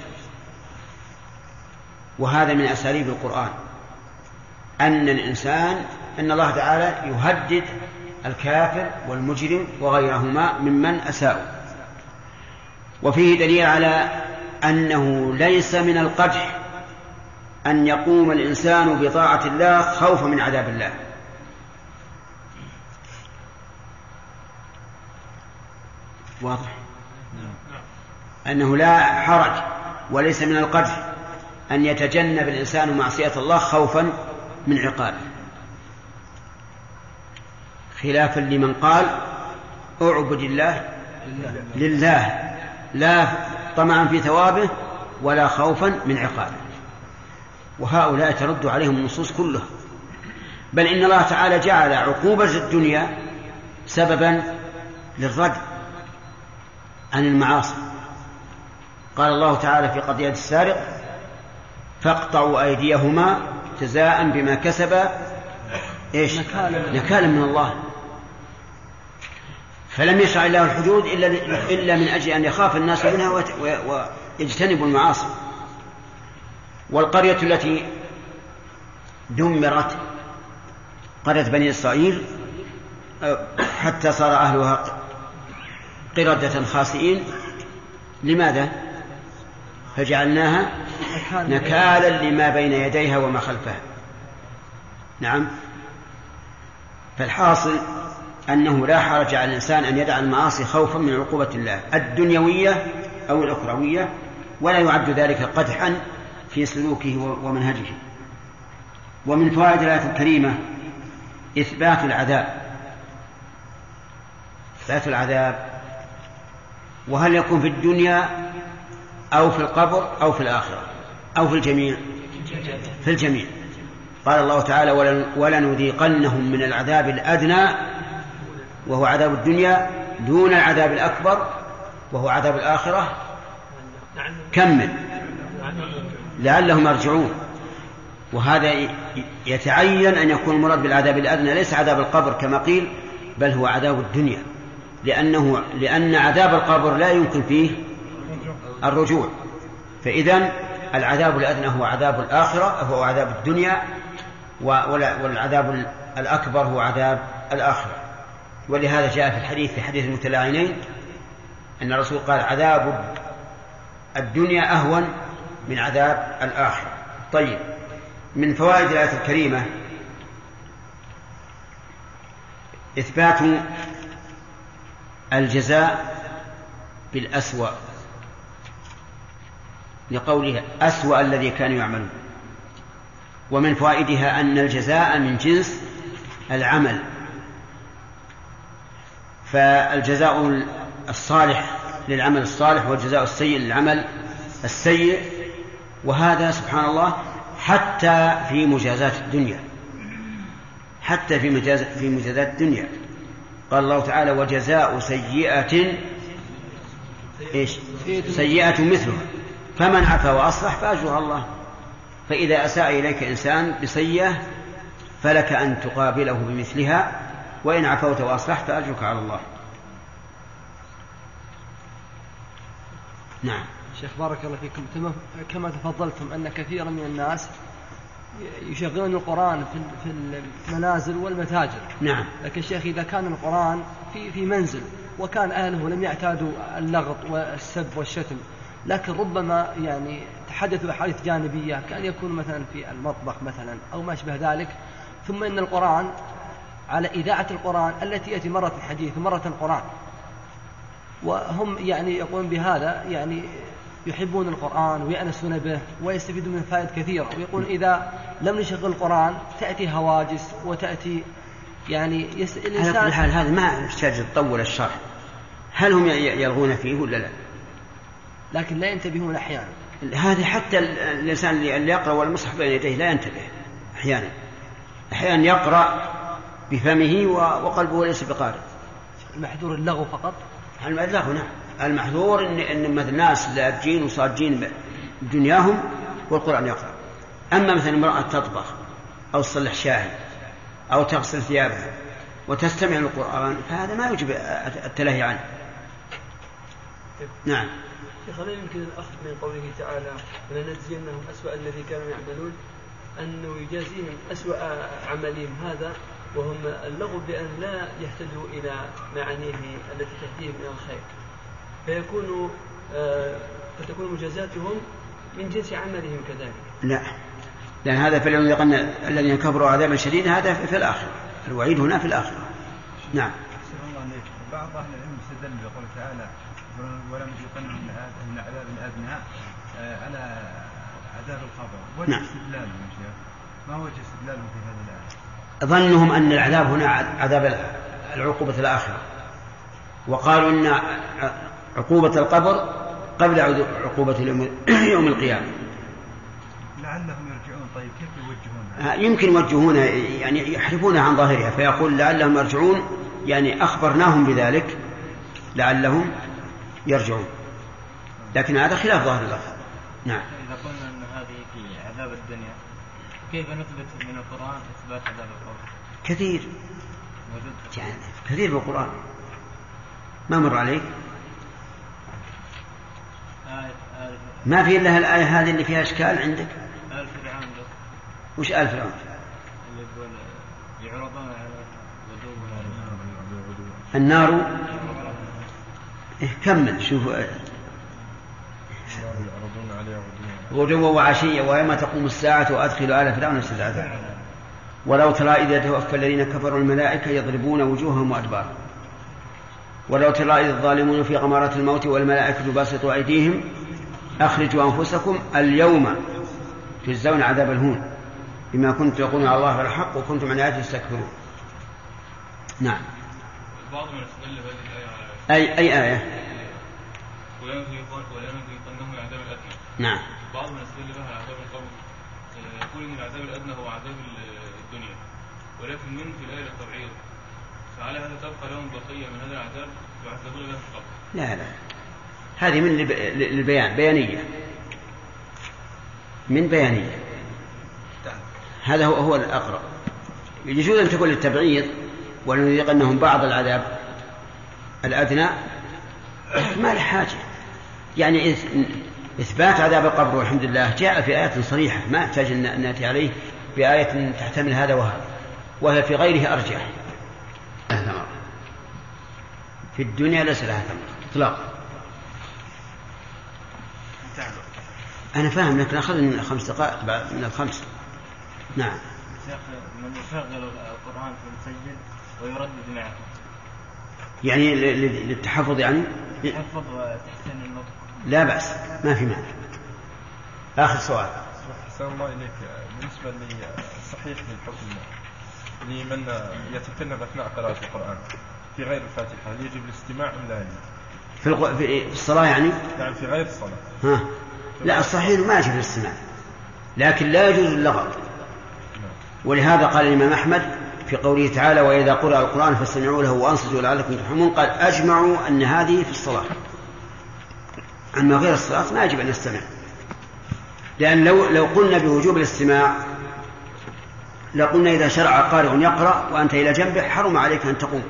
وهذا من أساليب القرآن. أن الإنسان أن الله تعالى يهدد الكافر والمجرم وغيرهما ممن أساءوا. وفيه دليل على أنه ليس من القدح أن يقوم الإنسان بطاعة الله خوفا من عذاب الله. واضح؟ أنه لا حرج وليس من القدح أن يتجنب الإنسان معصية الله خوفا من عقابه. خلافا لمن قال اعبد الله لله لا طمعا في ثوابه ولا خوفا من عقابه. وهؤلاء ترد عليهم النصوص كلها. بل إن الله تعالى جعل عقوبة الدنيا سببا للرد عن المعاصي. قال الله تعالى في قضية السارق فاقطعوا أيديهما جزاء بما كسبا إيش؟ نكالا من الله. فلم يشرع الله الحدود إلا إلا من أجل أن يخاف الناس منها ويجتنبوا المعاصي. والقرية التي دمرت قرية بني إسرائيل حتى صار أهلها قردة خاسئين. لماذا؟ فجعلناها نكالا لما بين يديها وما خلفها. نعم. فالحاصل أنه لا حرج على الإنسان أن يدع المعاصي خوفا من عقوبة الله الدنيوية أو الأخروية ولا يعد ذلك قدحا في سلوكه ومنهجه. ومن فوائد الآية الكريمة إثبات العذاب. إثبات العذاب. وهل يكون في الدنيا أو في القبر أو في الآخرة أو في الجميع؟ في الجميع. قال الله تعالى ولنذيقنهم من العذاب الأدنى وهو عذاب الدنيا دون العذاب الأكبر وهو عذاب الآخرة. كمل. لعلهم يرجعون. وهذا يتعين أن يكون المراد بالعذاب الأدنى ليس عذاب القبر كما قيل بل هو عذاب الدنيا. لأنه لأن عذاب القبر لا يمكن فيه الرجوع. فإذا العذاب الأدنى هو عذاب الآخرة هو عذاب الدنيا والعذاب الأكبر هو عذاب الآخرة. ولهذا جاء في الحديث في حديث المتلاعنين أن الرسول قال عذاب الدنيا أهون من عذاب الآخرة. طيب من فوائد الآية الكريمة إثبات الجزاء بالأسوأ لقوله أسوأ الذي كانوا يعملون. ومن فوائدها أن الجزاء من جنس العمل. فالجزاء الصالح للعمل الصالح والجزاء السيء للعمل السيء وهذا سبحان الله حتى في مجازات الدنيا. حتى في مجاز في مجازات الدنيا. قال الله تعالى وجزاء سيئة إيش؟ سيئة مثلها. فمن عفا وأصلح فأجرها الله. فإذا أساء إليك إنسان بسيئة فلك أن تقابله بمثلها. وإن عفوت وأصلحت فأجرك على الله. نعم. شيخ بارك الله فيكم. كما تفضلتم أن كثيرا من الناس يشغلون القرآن في المنازل والمتاجر. نعم. لكن شيخ إذا كان القرآن في في منزل وكان أهله لم يعتادوا اللغط والسب والشتم لكن ربما يعني تحدثوا أحاديث جانبية كأن يكون مثلا في المطبخ مثلا أو ما أشبه ذلك ثم إن القرآن على إذاعة القرآن التي يأتي مرة الحديث ومرة القرآن. وهم يعني يقولون بهذا يعني يحبون القرآن ويأنسون به ويستفيدون من فائد كثيرة. ويقول إذا لم نشغل القرآن تأتي هواجس وتأتي يعني يس... الإنسان على كل حال هذا ما يحتاج تطول الشرح. هل هم يرغون فيه ولا لا؟ لكن لا ينتبهون أحيانا. هذا حتى الإنسان اللي يقرأ والمصحف بين يديه لا ينتبه أحيانا. أحيانا يقرأ بفمه وقلبه ليس بقارئ. المحذور اللغو فقط؟ اللغو نعم. المحذور ان إن مثل ناس لاجين وصاجين دنياهم والقرآن يقرأ. أما مثلا امرأة تطبخ أو تصلح شاي أو تغسل ثيابها وتستمع للقرآن فهذا ما يوجب التلهي عنه. نعم. شيخ هل يمكن الأخذ من قوله تعالى ولنجزينهم أسوأ الذي كانوا يعملون أنه يجازيهم أسوأ عملهم هذا وهم اللغو بأن لا يهتدوا إلى معانيه التي تهديهم إلى الخير. فيكون آه فتكون مجازاتهم من جنس عملهم كذلك. لا. لأن هذا فليذيقن الذين كفروا عذابا شديدا هذا في الآخرة. الوعيد هنا في الآخرة. نعم. بعض أهل العلم استدل بقول تعالى ولم يذيقن من عذاب الأدنى آه، على عذاب القبر. وجه نعم. استدلالهم يا شيخ؟ ما وجه استدلالهم في هذه الآية؟ ظنهم أن العذاب هنا عذاب العقوبة الآخرة. وقالوا إن عقوبة القبر قبل عقوبة يوم- القيامة. لعلهم يرجعون. طيب كيف يوجهونها؟ آه، يمكن يوجهونها يعني يحرفونها عن ظاهرها فيقول لعلهم يرجعون يعني أخبرناهم بذلك لعلهم يرجعون. لكن هذا خلاف ظاهر اللفظ نعم إذا قلنا أن هذه في عذاب الدنيا كيف نثبت من القرآن إثبات عذاب القبر؟ كثير. موجود يعني كثير في القرآن ما مر عليك؟ آية آية. ما في إلا الآية هذه اللي فيها إشكال عندك؟ آل فرعون وش آل فرعون؟ اللي يقول يعرضون على النار. إيه كمل شوف آه، يعرضون عليها غدوا وعشيا ويوم تقوم الساعة وأدخلوا آل فرعون أشد العذاب ولو ترى إذا توفى الذين كفروا الملائكة يضربون وجوههم وأدبارهم ولو ترى إذ الظالمون في غمرات الموت والملائكة باسطوا أيديهم أخرجوا أنفسكم اليوم تجزون عذاب الهون. بما كنتم تقولون على الله الحق وكنتم عن آياته تستكبرون. نعم. بعض من استدل بهذه الآية على أي أي آية؟ وينذيقن ولينذيقنهم العذاب الأدنى نعم. بعض من استدل بها عذاب القبر آه، يقول إن العذاب الأدنى هو عذاب ال- الدنيا ولكن من في الآية للتبعيض فعلى هذا تبقى لهم بقية من هذا العذاب يعذبون بها في القبر لا لا. هذه من البيان بيانية. من بيانية. هذا هو هو الأقرب. يجوز أن تكون للتبعيض ولنذيقنهم بعض العذاب الأدنى. ما له حاجة يعني إثبات عذاب القبر والحمد لله جاء في آيات صريحة ما يحتاج أن نأتي عليه بآية تحتمل هذا وهذا وهي في غيره أرجح لها ثمرة في الدنيا ليس لها ثمرة إطلاقا أنا فاهم لكن أخذ من خمس دقائق من الخمس. نعم. من يشغل القرآن في المسجد ويردد معه يعني للتحفظ يعني؟ يحفظ وتحسين النطق. لا بأس ما في مانع. آخر سؤال. أحسن الله إليك. بالنسبة للصحيح للحكم لمن يتكلم أثناء قراءة القرآن في غير الفاتحة هل يجب الاستماع أم لا؟ يجب؟ في. في الصلاة يعني؟ نعم في غير الصلاة. ها. لا الصحيح ما يجب الاستماع لكن لا يجوز اللغط ولهذا قال الإمام أحمد في قوله تعالى وإذا قرأ القرآن فاستمعوا له وأنصتوا لعلكم ترحمون قال أجمعوا أن هذه في الصلاة. أما غير الصلاة ما يجب أن نستمع. لأن لو لو قلنا بوجوب الاستماع لقلنا إذا شرع قارئ يقرأ وأنت إلى جنبه حرم عليك أن تقوم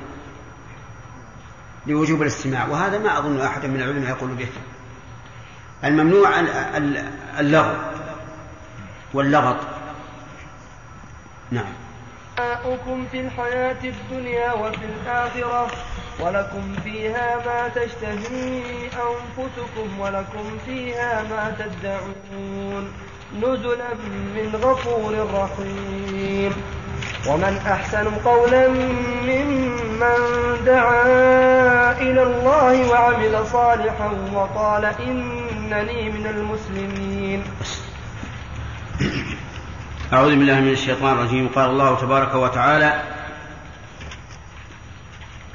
لوجوب الاستماع. وهذا ما أظن أحد من العلماء يقول به. الممنوع ال- ال- اللغو واللغط. نعم. في الحياة الدنيا وفي الآخرة. ولكم فيها ما تشتهي أنفسكم ولكم فيها ما تدعون نزلا من غفور رحيم. ومن أحسن قولا ممن دعا إلى الله وعمل صالحا وقال إنني من المسلمين. أعوذ بالله من الشيطان الرجيم. قال الله تبارك وتعالى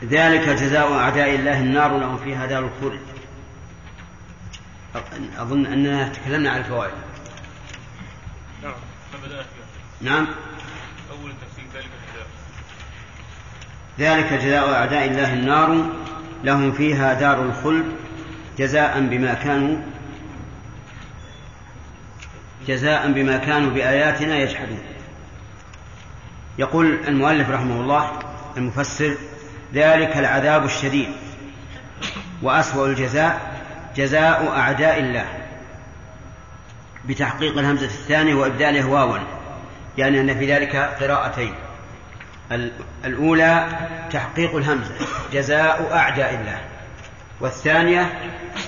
ذلك جزاء أعداء الله النار لهم فيها دار الخلد. أظن أننا تكلمنا عن الفوائد. نعم نعم. أول تفسير ذلك ذلك جزاء أعداء الله النار لهم فيها دار الخلد جزاء بما كانوا جزاء بما كانوا بآياتنا يجحدون. يقول المؤلف رحمه الله المفسر ذلك العذاب الشديد. وأسوأ الجزاء جزاء أعداء الله. بتحقيق الهمزة الثانية وإبدالها واوا. يعني أن في ذلك قراءتين. ال- الأولى تحقيق الهمزة جزاء أعداء الله. والثانية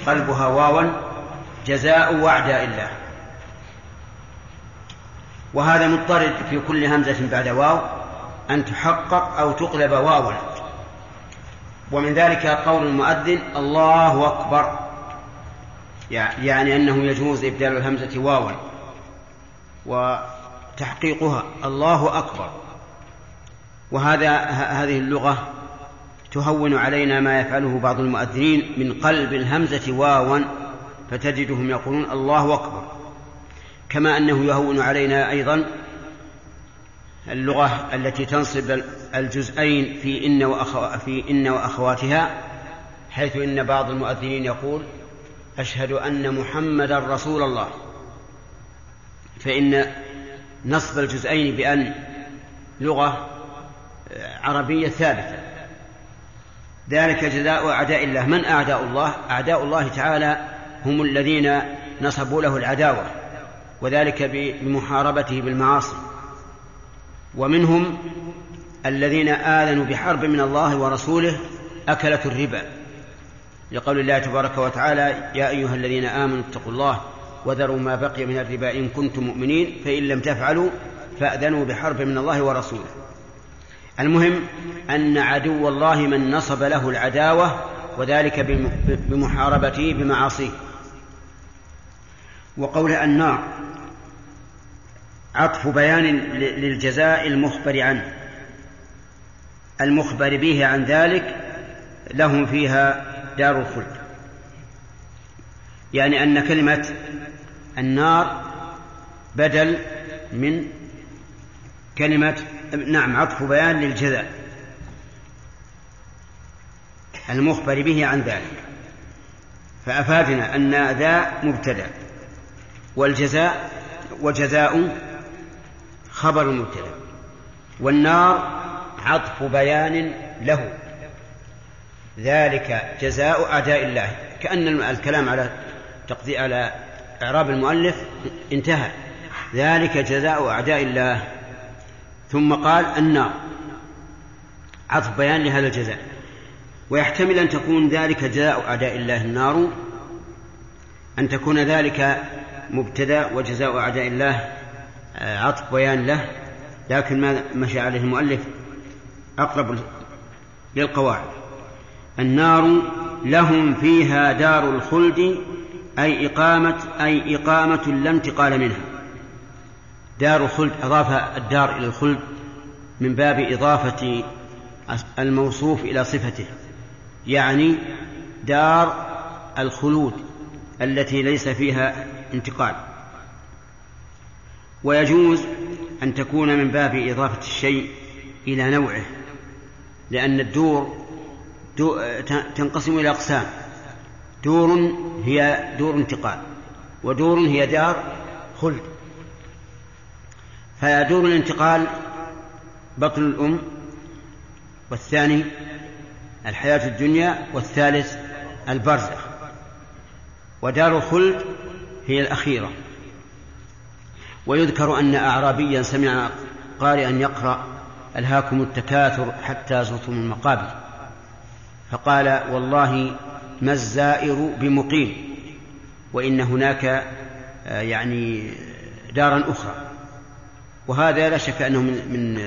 قلبها واوا جزاء أعداء الله. وهذا مضطرد في كل همزة بعد واو أن تحقق أو تقلب واوا. ومن ذلك قول المؤذن الله أكبر. يعني أنه يجوز إبدال الهمزة واوا وتحقيقها الله أكبر. وهذا هذه اللغة تهون علينا ما يفعله بعض المؤذنين من قلب الهمزة واوا فتجدهم يقولون الله أكبر. كما أنه يهون علينا أيضا اللغة التي تنصب الجزئين في إن, وأخو في إن وأخواتها حيث إن بعض المؤذنين يقول أشهد أن محمدا رسول الله. فإن نصب الجزئين بأن لغة عربية ثابتة. ذلك جزاء أعداء الله. من أعداء الله؟ أعداء الله تعالى هم الذين نصبوا له العداوة وذلك بمحاربته بالمعاصي. ومنهم الذين آذنوا بحرب من الله ورسوله أكلة الربا لقول الله تبارك وتعالى يا أيها الذين آمنوا اتقوا الله وذروا ما بقي من الربا إن كنتم مؤمنين فإن لم تفعلوا فأذنوا بحرب من الله ورسوله. المهم أن عدو الله من نصب له العداوة وذلك بمحاربته بمعاصيه. وقول النار عطف بيان للجزاء المخبر عنه. المخبر به عن ذلك لهم فيها دار الخلد يعني أن كلمة النار بدل من كلمة نعم عطف بيان للجزاء. المخبر به عن ذلك. فأفادنا أن ذا مبتدأ. والجزاء وجزاء خبر مبتدأ. والنار عطف بيان له. ذلك جزاء أعداء الله. كأن الكلام على تقدير على إعراب المؤلف انتهى. ذلك جزاء أعداء الله. ثم قال النار. عطف بيان لهذا الجزاء. ويحتمل أن تكون ذلك جزاء أعداء الله النار. أن تكون ذلك مبتدأ وجزاء أعداء الله. عطف بيان له لكن ما مشى عليه المؤلف أقرب للقواعد. النار لهم فيها دار الخلد أي إقامة أي إقامة لا انتقال منها. دار الخلد أضاف الدار إلى الخلد من باب إضافة الموصوف إلى صفته يعني دار الخلود التي ليس فيها انتقال. ويجوز أن تكون من باب إضافة الشيء إلى نوعه لأن الدور تنقسم إلى أقسام. دور هي دور انتقال ودور هي دار خلد. فدور الانتقال بطن الأم والثاني الحياة الدنيا والثالث البرزخ. ودار الخلد هي الأخيرة. ويذكر أن أعرابيا سمع قارئا يقرأ ألهاكم التكاثر حتى زرتم المقابر. فقال والله ما الزائر بمقيم وإن هناك آه، يعني دارا أخرى. وهذا لا شك أنه من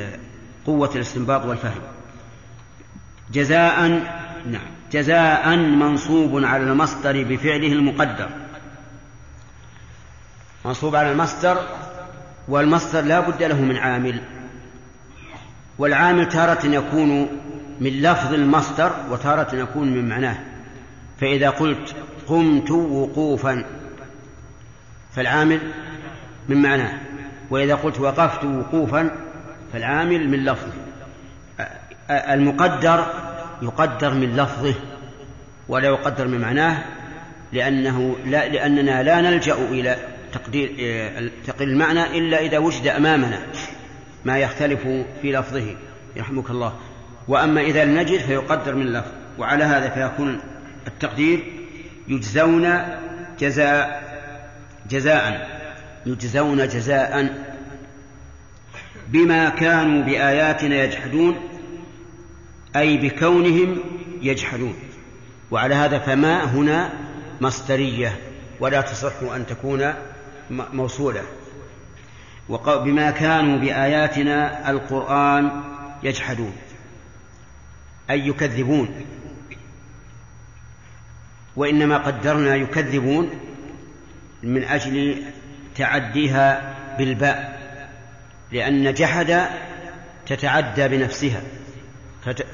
قوة الاستنباط والفهم. جزاء نعم جزاء منصوب على المصدر بفعله المقدر. منصوب على المصدر والمصدر لا بد له من عامل. والعامل تارة يكون من لفظ المصدر وتارة يكون من معناه. فإذا قلت قمت وقوفا فالعامل من معناه. وإذا قلت وقفت وقوفا فالعامل من لفظه. المقدر يقدر من لفظه ولا يقدر من معناه لأنه لا لأننا لا نلجأ إلى تقدير تقدير المعنى إلا إذا وجد أمامنا ما يختلف في لفظه يرحمك الله. وأما إذا لم نجد فيقدر من لفظ. وعلى هذا فيكون التقدير يجزون جزاء جزاء يجزون جزاء بما كانوا بآياتنا يجحدون أي بكونهم يجحدون. وعلى هذا فما هنا مصدرية ولا تصح أن تكون موصولة. بما كانوا بآياتنا القرآن يجحدون أي يكذبون. وإنما قدرنا يكذبون من أجل تعديها بالباء لأن جحد تتعدى بنفسها.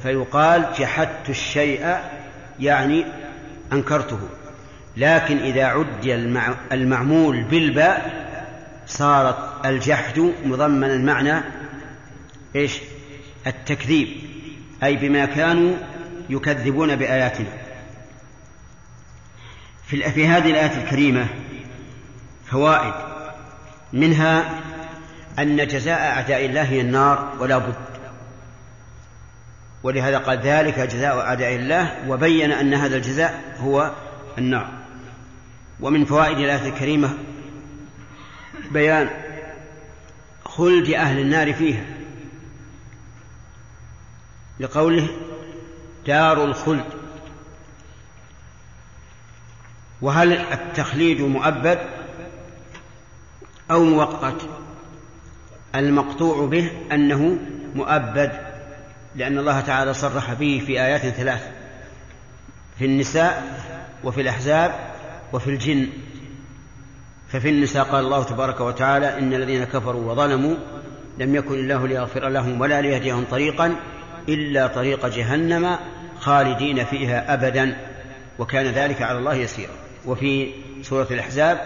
فيقال جحدت الشيء يعني أنكرته. لكن إذا عدي المع- المعمول بالباء صارت الجحد مضمنا معنى إيش؟ التكذيب أي بما كانوا يكذبون بآياتنا. في هذه الآية الكريمة فوائد منها أن جزاء أعداء الله هي النار ولا بد. ولهذا قال ذلك جزاء أعداء الله وبين أن هذا الجزاء هو النار. ومن فوائد الآية الكريمة بيان خلد أهل النار فيها لقوله دار الخلد. وهل التخليد مؤبد أو مؤقت؟ المقطوع به أنه مؤبد لأن الله تعالى صرح به في آيات ثلاث في النساء وفي الأحزاب وفي الجن. ففي النساء قال الله تبارك وتعالى إن الذين كفروا وظلموا لم يكن الله ليغفر لهم ولا ليهديهم طريقا إلا طريق جهنم خالدين فيها أبدا. وكان ذلك على الله يسيرا. وفي سورة الأحزاب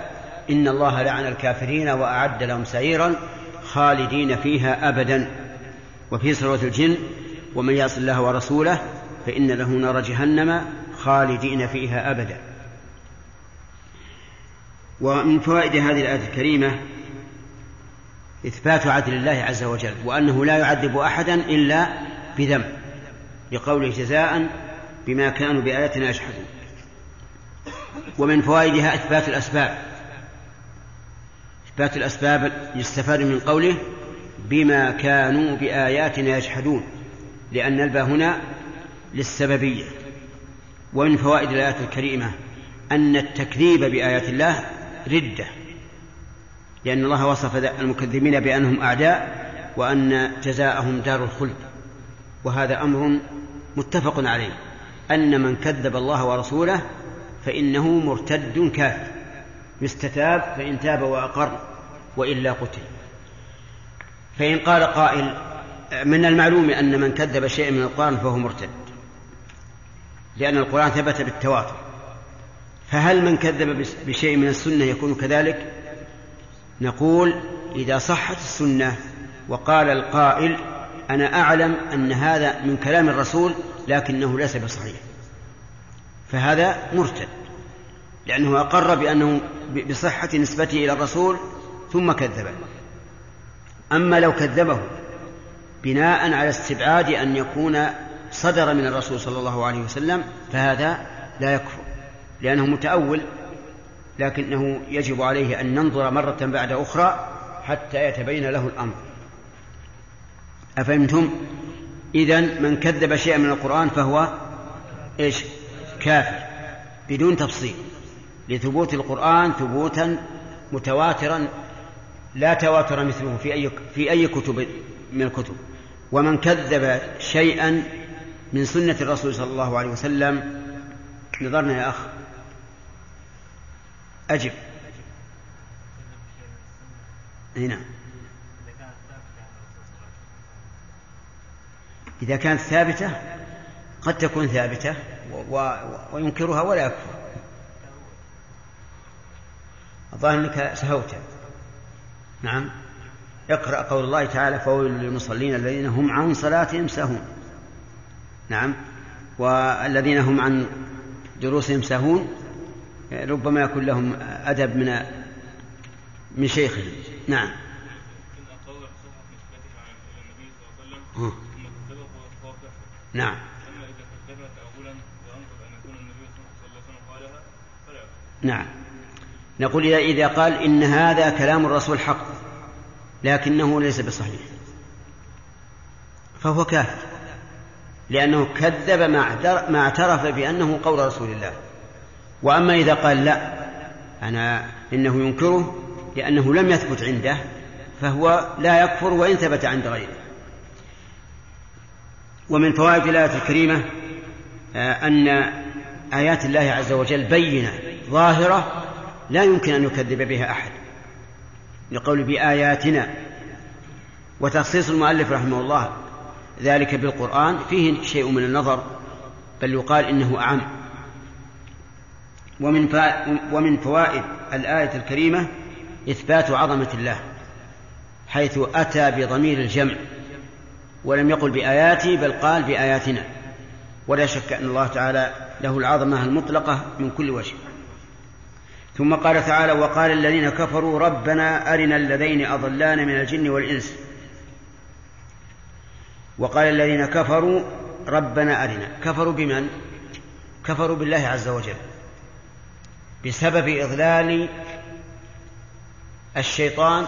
إن الله لعن الكافرين وأعد لهم سعيرا خالدين فيها أبدا. وفي سورة الجن ومن يعص الله ورسوله فإن له نار جهنم خالدين فيها أبدا. ومن فوائد هذه الآية الكريمة إثبات عدل الله عز وجل وأنه لا يعذب أحدا إلا بذنب لقوله جزاء بما كانوا بآياتنا يجحدون ومن فوائدها إثبات الأسباب إثبات الأسباب يستفاد من قوله بما كانوا بآياتنا يجحدون لأن الباء هنا للسببية. ومن فوائد الآية الكريمة أن التكذيب بآيات الله ردة لأن الله وصف المكذبين بأنهم أعداء وأن جزاءهم دار الخلد وهذا أمر متفق عليه. أن من كذب الله ورسوله فإنه مرتد كافر يستتاب فإن تاب وأقر وإلا قتل. فإن قال قائل من المعلوم أن من كذب شيئا من القرآن فهو مرتد لأن القرآن ثبت بالتواتر. فهل من كذب بشيء من السنة يكون كذلك؟ نقول إذا صحت السنة وقال القائل أنا أعلم أن هذا من كلام الرسول لكنه ليس بصحيح. فهذا مرتد لأنه أقر بأنه بصحة نسبته إلى الرسول ثم كذبه أما لو كذبه بناء على استبعاد أن يكون صدر من الرسول صلى الله عليه وسلم فهذا لا يكفر. لأنه متأول لكنه يجب عليه أن ننظر مرة بعد أخرى حتى يتبين له الأمر أفهمتم؟ إذا من كذب شيئا من القرآن فهو إيش؟ كافر بدون تفصيل لثبوت القرآن ثبوتا متواترا لا تواتر مثله في أي في أي كتب من الكتب ومن كذب شيئا من سنة الرسول صلى الله عليه وسلم نظرنا يا أخ أجب. هنا إذا كانت ثابتة قد تكون ثابتة. و... وينكرها ولا يكفر. الظاهر أنك سهوت. نعم. اقرأ قول الله تعالى فويل للمصلين الذين هم عن صلاتهم سهون نعم. والذين هم عن دروسهم سهون ربما يكون لهم أدب من من شيخهم. نعم. نعم. أما إذا أن يكون النبي صلى الله عليه وسلم قالها فلا نعم. نقول إذا قال إن هذا كلام الرسول حق لكنه ليس بصحيح. فهو كافر. لأنه كذب ما اعترف بأنه قول رسول الله. وأما إذا قال لا أنا إنه ينكره لأنه لم يثبت عنده فهو لا يكفر وإن ثبت عند غيره. ومن فوائد الآية الكريمة أن آيات الله عز وجل بينة ظاهرة لا يمكن أن يكذب بها أحد. لقول بآياتنا. وتخصيص المؤلف رحمه الله ذلك بالقرآن فيه شيء من النظر بل يقال إنه أعم. ومن ومن فوائد الآية الكريمة إثبات عظمة الله حيث أتى بضمير الجمع ولم يقل بآياتي بل قال بآياتنا. ولا شك أن الله تعالى له العظمة المطلقة من كل وجه. ثم قال تعالى وقال الذين كفروا ربنا أرنا الذين أضلانا من الجن والإنس. وقال الذين كفروا ربنا أرنا. كفروا بمن؟ كفروا بالله عز وجل. بسبب إضلال الشيطان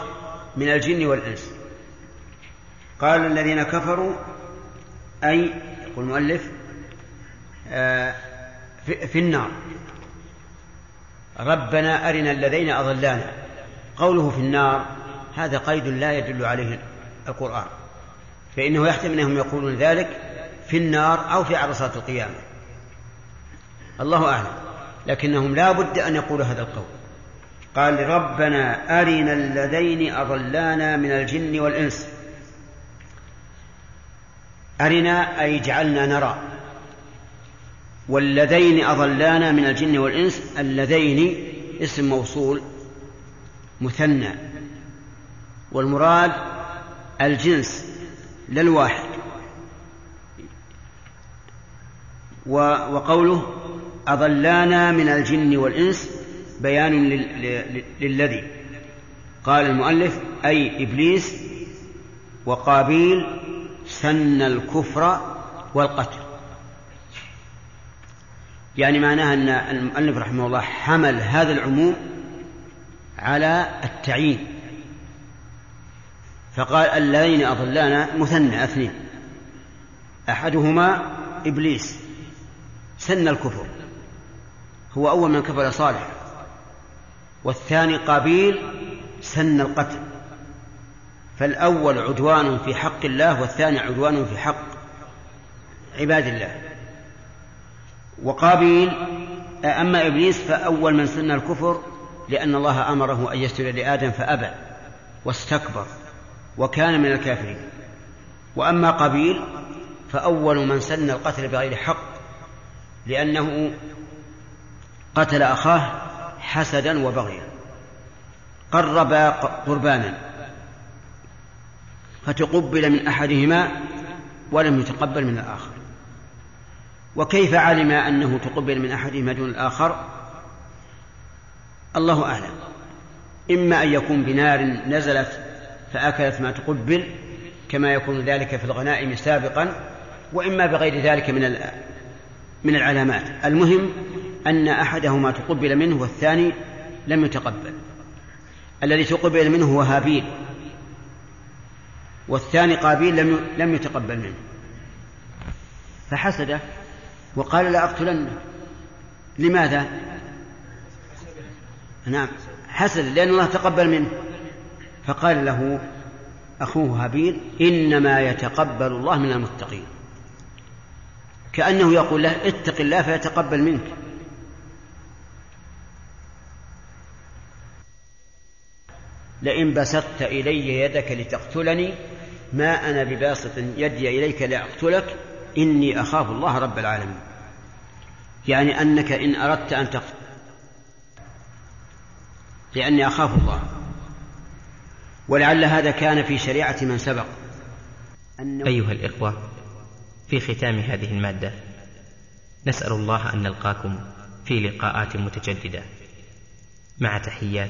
من الجن والإنس. قال الذين كفروا أي يقول المؤلف آه، في النار. ربنا أرنا الذين أضلانا. قوله في النار هذا قيد لا يدل عليه القرآن. فإنه يحتمل أنهم يقولون ذلك في النار أو في عرصات القيامة. الله أعلم. لكنهم لا بد أن يقولوا هذا القول. قال ربنا أرنا الذين أضلانا من الجن والإنس. أرنا أي جعلنا نرى. والذين أضلانا من الجن والإنس اللذين اسم موصول مثنى. والمراد الجنس لا الواحد وقوله أضلانا من الجن والإنس بيان للذي قال المؤلف أي إبليس وقابيل سن الكفر والقتل. يعني معناها أن المؤلف رحمه الله حمل هذا العموم على التعيين. فقال الذين أضلانا مثنى اثنين. أحدهما إبليس سن الكفر. هو أول من كفر صالح. والثاني قابيل سن القتل. فالأول عدوان في حق الله والثاني عدوان في حق عباد الله. وقابيل أما إبليس فأول من سن الكفر لأن الله أمره أن يسجد لآدم فأبى واستكبر وكان من الكافرين. وأما قابيل فأول من سن القتل بغير حق لأنه قتل أخاه حسدا وبغيا. قرب قربانا. فتقبل من أحدهما ولم يتقبل من الآخر. وكيف علم أنه تقبل من أحدهما دون الآخر؟ الله أعلم. إما أن يكون بنار نزلت فأكلت ما تقبل كما يكون ذلك في الغنائم سابقا وإما بغير ذلك من من العلامات. المهم أن أحدهما تقبل منه والثاني لم يتقبل. الذي تقبل منه هو هابيل. والثاني قابيل لم لم يتقبل منه. فحسده وقال لأقتلنه لماذا؟ نعم. حسد لأن الله تقبل منه. فقال له أخوه هابيل إنما يتقبل الله من المتقين. كأنه يقول له اتق الله فيتقبل منك. لئن بسطت إلي يدك لتقتلني ما أنا بباسط يدي إليك لأقتلك إني أخاف الله رب العالمين. يعني أنك إن أردت أن تقتل لأني أخاف الله. ولعل هذا كان في شريعة من سبق. أيها الإخوة في ختام هذه المادة نسأل الله أن نلقاكم في لقاءات متجددة. مع تحيات.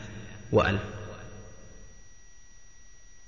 وألف